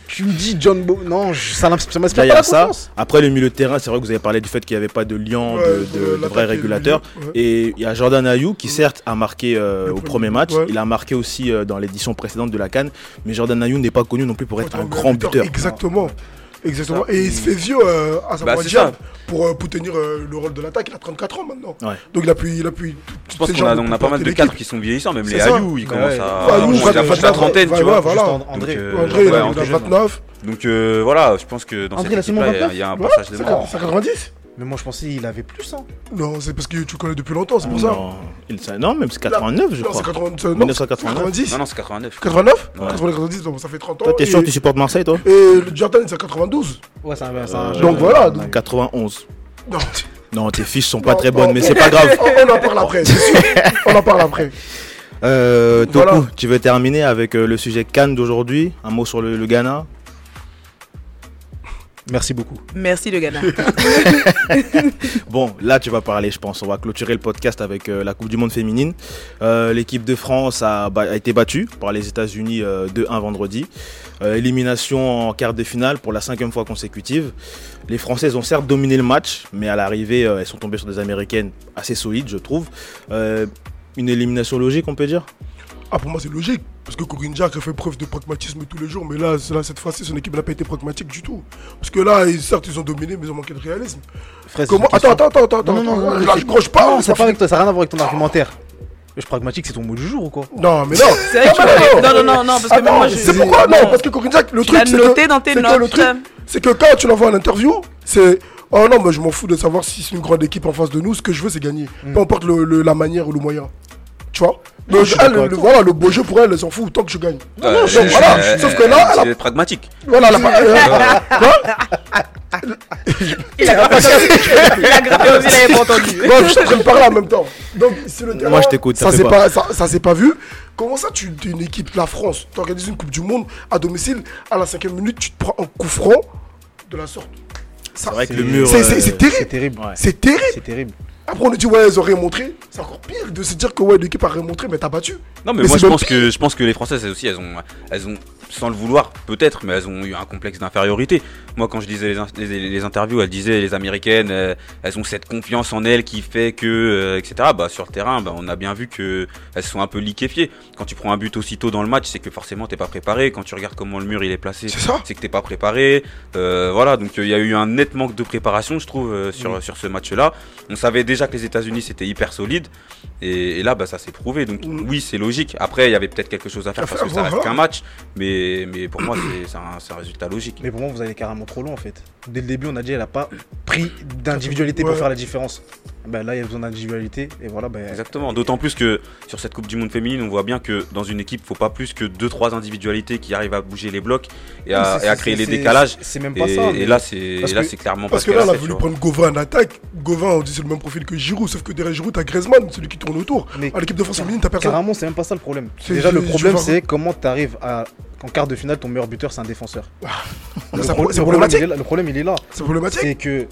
Tu me dis John Boy. Non, je- ça ça m'inspire Là, il y pas la ça. Après, le milieu de terrain, c'est vrai que vous avez parlé du fait qu'il n'y avait pas de lien Ouais, de, de- de l'attaque vrai régulateur. ouais. Et il y a Jordan Ayou qui, certes, a marqué euh, au premier, match. ouais. Il a marqué aussi euh, dans l'édition précédente de la Cannes. Mais Jordan Ayou n'est pas connu non plus pour être un grand buteur. Exactement. Exactement. Ça. Et il se fait vieux euh, à sa Bah, bah, ça. pour, euh, pour tenir euh, le rôle de l'attaque. Il a 34 ans maintenant. Ouais. Donc il a pu. Il a pu Je pense qu'on a, on a pas mal de cadres qui sont vieillissants, même les ça. Ayou, ils Bah commencent à. Ayou, bon, ils vingt- approchent la trentaine, tu ouais, vois. André. Euh, il a André, il a 29. Donc euh, voilà, je pense que dans cette il a équipe-là, il y a- 29. il y a un passage de c'est mort. 90 Mais moi, je pensais qu'il avait plus. Hein. Non, c'est parce que tu connais depuis longtemps, c'est pour ça. Non, il- ça- non, même c'est 89, je Non, c'est crois. 80, non, 1989. 90 Non, non, c'est 89. 89 Ouais. 90, donc ça fait 30 ans. Toi, t'es sûr que tu supportes Marseille, toi Et le Jordan, c'est 92. Ouais, c'est un. c'est un- Euh, Donc voilà, donc- 91. Non, Non, tes fiches sont pas Non, très non, bonnes, mais c'est pas grave. On en parle après, c'est sûr. On en parle après. Euh, Toku, Voilà. tu veux terminer avec euh, le sujet Cannes d'aujourd'hui? Un mot sur le, le Ghana? Merci beaucoup. Merci le Ghana. Bon, là tu vas parler, je pense. On va clôturer le podcast avec euh, la Coupe du Monde féminine. Euh, L'équipe de France a, été battue par les États-Unis euh, 2-1 vendredi. Euh, élimination en quart de finale pour la cinquième fois consécutive. Les Françaises ont certes dominé le match, mais à l'arrivée, elles sont tombées sur des Américaines assez solides, je trouve. Une élimination logique, on peut dire? Ah, pour moi, c'est logique. Parce que Corinne Jack a fait preuve de pragmatisme tous les jours. Mais là, cette fois-ci, son équipe n'a pas été pragmatique du tout. Parce que là, ils- certes, ils ont dominé, mais ils ont manqué de réalisme. Frère, Comment Attends, attends, attends, attends. Non, non, non, Là, je croche pas. Non, c'est c'est pas avec toi, ça n'a rien à voir avec ton argumentaire. Le pragmatique, c'est ton mot du jour ou quoi? Non, mais non. C'est vrai que tu non, Non, non, non, non, parce que même moi, je. c'est pourquoi Non, parce que Corinne Jack, le Tu truc, l'as c'est noté que, dans tes notes. le truc, c'est que quand tu l'envoies en interview, c'est oh non, mais je m'en fous de savoir si c'est une grande équipe en face de nous. Ce que je veux, c'est gagner. Peu importe le, le- la manière ou le moyen. Tu vois Non, le, elle, voilà, le beau jeu pour elle, elle s'en fout tant que je gagne. Euh, non, je- voilà, je- sauf que là, elle a- c'est pragmatique. Voilà, la, euh, Il a grappé il a il avait pas entendu. Non, je suis en train de parler en même temps. Donc, si le terrain, Moi, je t'écoute, ça Ça s'est pas, ça, ça s'est pas vu. Comment ça, tu es une équipe, la France, tu organises une Coupe du Monde à domicile, à la cinquième minute, tu te prends un coup franc de la sorte? Ça, C'est vrai que C'est- le mur. c'est- c'est- euh, c'est terrible. C'est terrible. C'est terrible. Après, on nous dit, ouais, ils ont rien montré. C'est encore pire de se dire que ouais, l'équipe a rien montré, mais t'as battu. Non, mais, Mais moi je pense que je pense que les Françaises elles aussi elles ont elles ont sans le vouloir peut-être mais elles ont eu un complexe d'infériorité. Moi quand je disais les, in- les, les interviews elles disaient les américaines euh, elles ont cette confiance en elles qui fait que euh, etc. Bah sur le terrain bah, on a bien vu que elles sont un peu liquéfiées. Quand tu prends un but aussitôt dans le match c'est que forcément t'es pas préparé. Quand tu regardes comment le mur il est placé C'est que t'es pas préparé. Euh, voilà, donc il y a eu un net manque de préparation, je trouve, sur, sur ce match-là. On savait déjà que les États-Unis c'était hyper solide, et, et là, bah, ça s'est prouvé. Donc oui, c'est logique. Après, il y avait peut-être quelque chose à faire parce que ça reste qu'un match, mais, mais pour moi, c'est un, un résultat logique. Mais pour moi, vous allez carrément trop loin en fait. Dès le début, on a dit elle a pas pris d'individualité Ouais. pour faire la différence. Ben là, il y a besoin d'individualité et voilà. Ben, Exactement. D'autant plus que sur cette Coupe du Monde féminine, on voit bien que dans une équipe, faut pas plus que 2-3 individualités qui arrivent à bouger les blocs et à, et créer les décalages. C'est même pas Et, ça. et là, c'est là, que- c'est clairement Parce pas que là, qu'elle on a voulu prendre Gauvin en attaque. Gauvin, on dit c'est le même profil que Giroud, sauf que derrière Giroud, t'as Griezmann, celui qui tourne autour. mais À l'équipe de France féminine, t'as personne. carrément, c'est même pas ça le problème. C'est- Déjà, le problème, c'est comment tu arrives à. En quart de finale, ton meilleur buteur, c'est un défenseur. Le, C'est pro- c'est le problème, il est là, le problème, il est là. C'est problématique. C'est que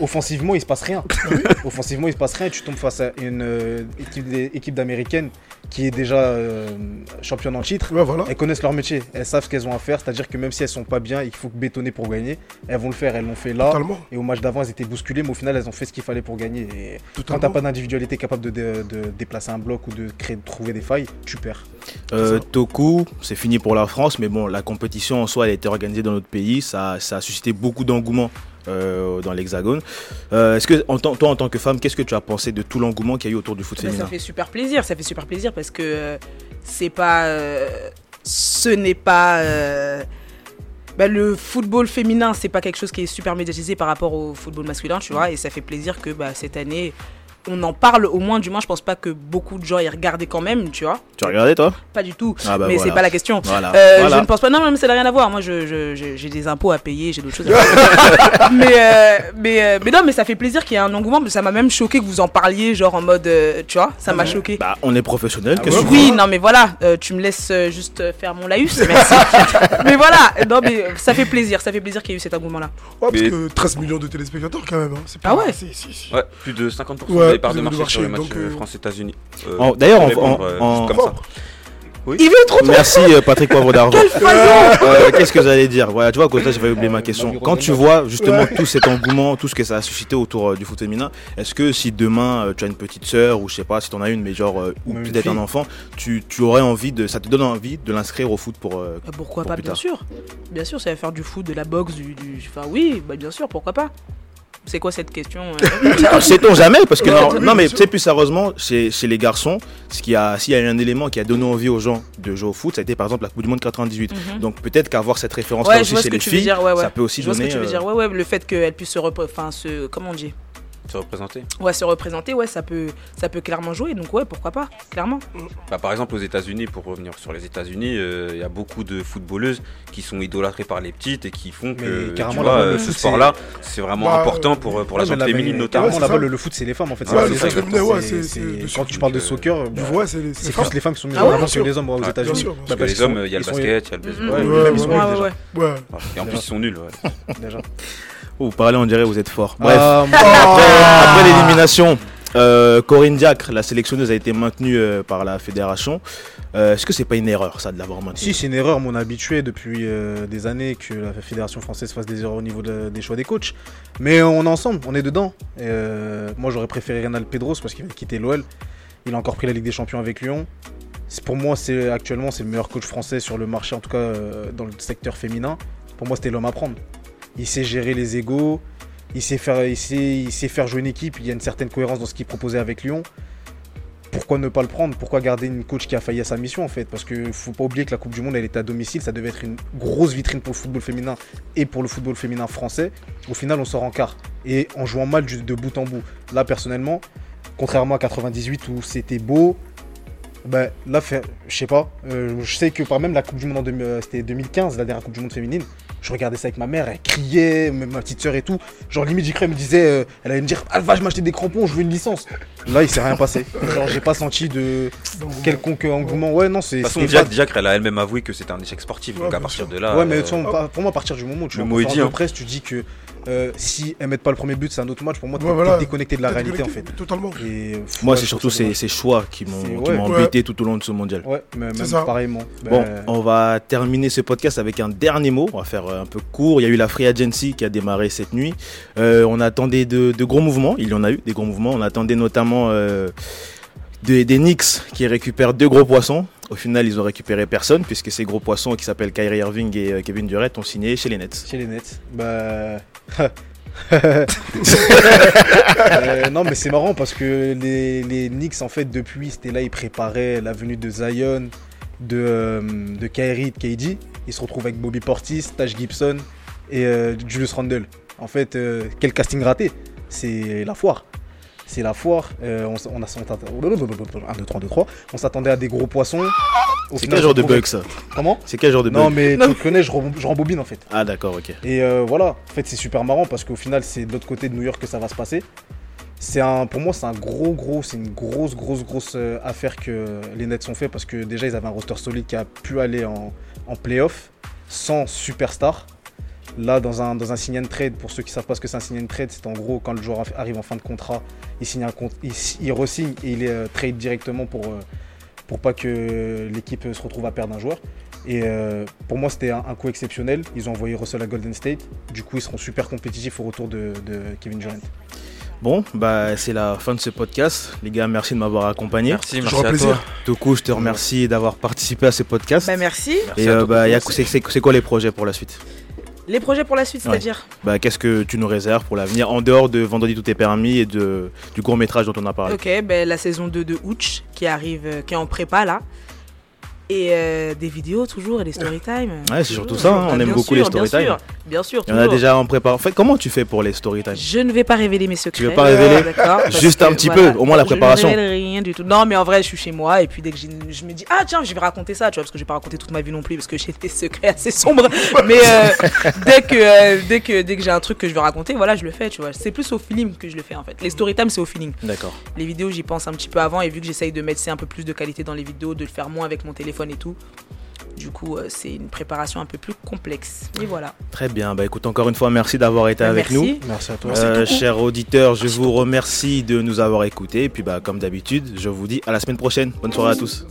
offensivement, il se passe rien. offensivement, il se passe rien. et Tu tombes face à une euh, équipe d'américaines qui est déjà euh, championne en titre. Ouais, voilà. Elles connaissent leur métier, elles savent ce qu'elles ont à faire, c'est-à-dire que même si elles sont pas bien, il faut bétonner pour gagner. Elles vont le faire, elles l'ont fait là. Totalement. Et au match d'avant, elles étaient bousculées, mais au final, elles ont fait ce qu'il fallait pour gagner. Et quand Totalement. t'as pas d'individualité capable de, dé- de déplacer un bloc ou de créer, de trouver des failles, tu perds. Euh. Toku, c'est fini pour la France, mais bon, la compétition en soi, elle a été organisée dans notre pays. Ça, ça a suscité beaucoup d'engouement euh, dans l'Hexagone. Euh, Est-ce que, en toi, en tant que femme, qu'est-ce que tu as pensé de tout l'engouement qu'il y a eu autour du foot Bah, ça féminin fait super plaisir, ça fait super plaisir parce que euh, c'est pas. ce n'est pas. bah, le football féminin, c'est pas quelque chose qui est super médiatisé par rapport au football masculin, tu vois, et ça fait plaisir que bah, cette année, on en parle au moins, du moins, je pense pas que beaucoup de gens y regardaient quand même, tu vois. Tu as regardé, toi? Pas du tout, Ah bah mais voilà. c'est pas la question. Voilà. Euh, Voilà. Je ne pense pas. Non, mais ça n'a rien à voir. Moi, je, je- je- j'ai des impôts à payer, j'ai d'autres choses. À faire. mais, euh, mais, euh, mais non, mais ça fait plaisir qu'il y ait un engouement. Mais ça m'a même choqué que vous en parliez, genre en mode, euh, tu vois, ça m'a choqué. Bah, on est professionnel. Ah qu'est-ce ouais, que Oui, non, mais voilà, euh, tu me laisses juste faire mon laïus, merci. mais voilà, non, mais ça fait plaisir, ça fait plaisir qu'il y ait eu cet engouement-là. Ouais, parce Mais- que 13 millions de téléspectateurs quand même. hein. C'est Ah ouais c'est- c'est- c'est- Ouais, plus de 50% Ouais, parts de marché sur euh, euh, France-États-Unis. Euh, d'ailleurs, en- euh. Il veut trop Merci euh, Patrick Poivre d'Argent. Euh, Qu'est-ce que j'allais dire? Voilà, tu vois, à côté, j'avais oublié ma question. Quand tu vois justement tout cet engouement, tout ce que ça a suscité autour euh, du foot féminin, est-ce que si demain euh, tu as une petite sœur ou je sais pas, si tu en as une, mais genre, euh, ou peut-être un enfant, tu, tu aurais envie de, ça te donne envie de l'inscrire au foot pour. euh, Bah, pourquoi Pour pas, plus bien tard? sûr. Bien sûr, ça va faire du foot, de la boxe, du. du- Enfin, oui, bah, bien sûr, pourquoi pas. C'est quoi cette question euh Sait-on jamais Parce que non, mais sais plus sérieusement, chez, chez les garçons, ce qui a, s'il y a eu un élément qui a donné envie aux gens de jouer au foot, ça a été par exemple la Coupe du Monde 98. Mhm. Donc peut-être qu'avoir cette référence-là Ouais, aussi chez les filles, dire, ouais, ouais. ça peut aussi Je vois ce que donner. tu veux euh, dire, ouais, ouais, le fait qu'elle puisse se, enfin, se, comment on dit, Se représenter. ouais, se représenter, ouais, ça peut, ça peut clairement jouer, donc ouais, pourquoi pas, clairement. Bah, par exemple, aux États-Unis, pour revenir sur les États-Unis, euh, il y a beaucoup de footballeuses qui sont idolâtrées par les petites et qui font que tu carrément, vois, euh, ce sport-là, c'est vraiment Bah, important pour, euh, pour la Ouais, mais gente là, féminine notamment. Ouais, là-bas, le, le foot, c'est les femmes en fait. Ouais, Quand tu parles de soccer, bah, c'est plus les femmes qui sont mises Ah en ouais, avant que les hommes aux États-Unis. Bah, Parce que parce les hommes, il y a le ils sont- basket, il y a le baseball. Déjà. Ouais. Et en plus, ils sont nuls. Déjà. Vous parlez, on dirait, vous êtes fort. Bref. Ah, Après l'élimination, euh, Corinne Diacre, la sélectionneuse, a été maintenue euh, par la fédération. Euh, Est-ce que c'est pas une erreur, ça, de l'avoir maintenue? Si, c'est une erreur, mon habitué depuis des années que la Fédération française fasse des erreurs au niveau de- des choix des coachs. Mais on est ensemble, on est dedans. Et, moi, j'aurais préféré Renal Pedros parce qu'il va quitter l'OL. Il a encore pris la Ligue des Champions avec Lyon. Pour moi, c'est actuellement c'est le meilleur coach français sur le marché, en tout cas dans le secteur féminin. Pour moi, c'était l'homme à prendre. Il sait gérer les égaux, il sait faire, il il sait faire jouer une équipe. Il y a une certaine cohérence dans ce qu'il proposait avec Lyon. Pourquoi ne pas le prendre? Pourquoi garder une coach qui a failli à sa mission en fait? Parce que faut pas oublier que la Coupe du Monde elle était à domicile, ça devait être une grosse vitrine pour le football féminin et pour le football féminin français. Au final, on sort en quart et en jouant mal de bout en bout. Là, personnellement, contrairement à 98 où c'était beau, ben, là, je sais pas. euh, je sais que par même la Coupe du Monde euh, c'était 2015, la dernière Coupe du Monde féminine. Je regardais ça avec ma mère, elle criait, même ma petite soeur et tout. Genre limite j'y croyais, elle me disait, euh, elle allait me dire, ah va, je m'acheter des crampons, je veux une licence. Là, il s'est rien passé. Genre j'ai pas senti de quelconque engouement. Ouais, non, c'est. De toute façon, Diacre, elle a elle-même avoué que c'était un échec sportif. Ouais, donc à partir sûr. de là. Ouais, mais euh, tu vois, pour moi, à partir du moment où tu le mot dit, hein. presse, tu dis que euh, si elles mettent pas le premier but, c'est un autre match. Pour moi, t'es Ouais, voilà. t'es déconnecté de la réalité en fait. déconnecté, Totalement. Et, Moi, ouais, c'est surtout ces, choix qui m'ont ouais. embêté tout au long de ce mondial. Ouais, mais C'est même ça. pareillement. Bon, Ben, on va terminer ce podcast avec un dernier mot. On va faire euh, un peu court. Il y a eu la Free Agency qui a démarré cette nuit. Euh, on attendait de, de gros mouvements. Il y en a eu des gros mouvements. On attendait notamment euh, des, des Knicks qui récupèrent deux gros poissons. Au final, ils ont récupéré personne puisque ces gros poissons qui s'appellent Kyrie Irving et euh, Kevin Durant ont signé chez les Nets. Chez les Nets. Bah. Euh, non, mais c'est marrant parce que les, les Knicks, en fait, depuis, c'était là, ils préparaient la venue de Zion, de, euh, de Kyrie, de KD. Ils se retrouvent avec Bobby Portis, Taj Gibson et euh, Julius Randle. En fait, euh, quel casting raté C'est la foire. C'est la foire. Euh, on, a son 1, 2, 3, 2, 3. On s'attendait à des gros poissons. C'est quel genre de bug ça Comment C'est quel genre de Non, bug mais Non. tu connais, je rembobine en fait. Ah d'accord, ok. Et euh, voilà, en fait c'est super marrant parce qu'au final c'est de l'autre côté de New York que ça va se passer. C'est un, pour moi c'est un gros gros, c'est une grosse grosse grosse euh, affaire que les Nets ont fait parce que déjà ils avaient un roster solide qui a pu aller en, en playoff sans superstar. Là dans un, dans un sign and trade, pour ceux qui savent pas ce que c'est un sign and trade, c'est en gros quand le joueur arrive en fin de contrat, il signe un compte, il, il re-signe et il est euh, trade directement pour, euh, pour pas que l'équipe se retrouve à perdre un joueur. Et euh, pour moi, c'était un, un coup exceptionnel. Ils ont envoyé Russell à Golden State. Du coup, ils seront super compétitifs au retour de, de Kevin Durant. Bon, bah c'est la fin de ce podcast. Les gars, merci de m'avoir accompagné. Merci, merci à plaisir. toi. Je te remercie d'avoir participé à ce podcast. Bah, merci. Merci Et euh, bah, c'est quoi les projets pour la suite? Les projets pour la suite, Ouais. c'est-à-dire bah, Qu'est-ce que tu nous réserves pour l'avenir en dehors de Vendredi tout est permis et de, du court métrage dont on a parlé? Ok, ben, la saison 2 de Ouch qui arrive, euh, qui est en prépa là. Et euh, des vidéos toujours et des story time. Ouais, c'est surtout ça, hein, on aime beaucoup sûr, les story bien time. sûr, Bien sûr, Il y en a toujours. déjà en prépa. En fait, comment tu fais pour les story time? Je ne vais pas révéler mes secrets. veux pas révéler? Parce Juste un petit peu, au moins la préparation. Je ne révèle rien du tout. Non, mais en vrai, je suis chez moi et puis dès que je me dis, ah tiens, je vais raconter ça, tu vois, parce que je vais pas raconter toute ma vie non plus, parce que j'ai des secrets assez sombres. mais euh, dès que, euh, dès que, dès que j'ai un truc que je veux raconter, voilà, je le fais, tu vois. C'est plus au feeling que je le fais en fait. Les story time, c'est au feeling. D'accord. Les vidéos, j'y pense un petit peu avant et vu que j'essaye de mettre un peu plus de qualité dans les vidéos, de le faire moins avec mon téléphone et tout. Du coup, euh, c'est une préparation un peu plus complexe. Et voilà. Très bien. Bah, écoute, encore une fois, merci d'avoir été bah, avec nous. Merci à toi. Euh, chers auditeurs, je vous remercie de nous avoir écoutés. Et puis, bah, comme d'habitude, je vous dis à la semaine prochaine. Bonne soirée à tous.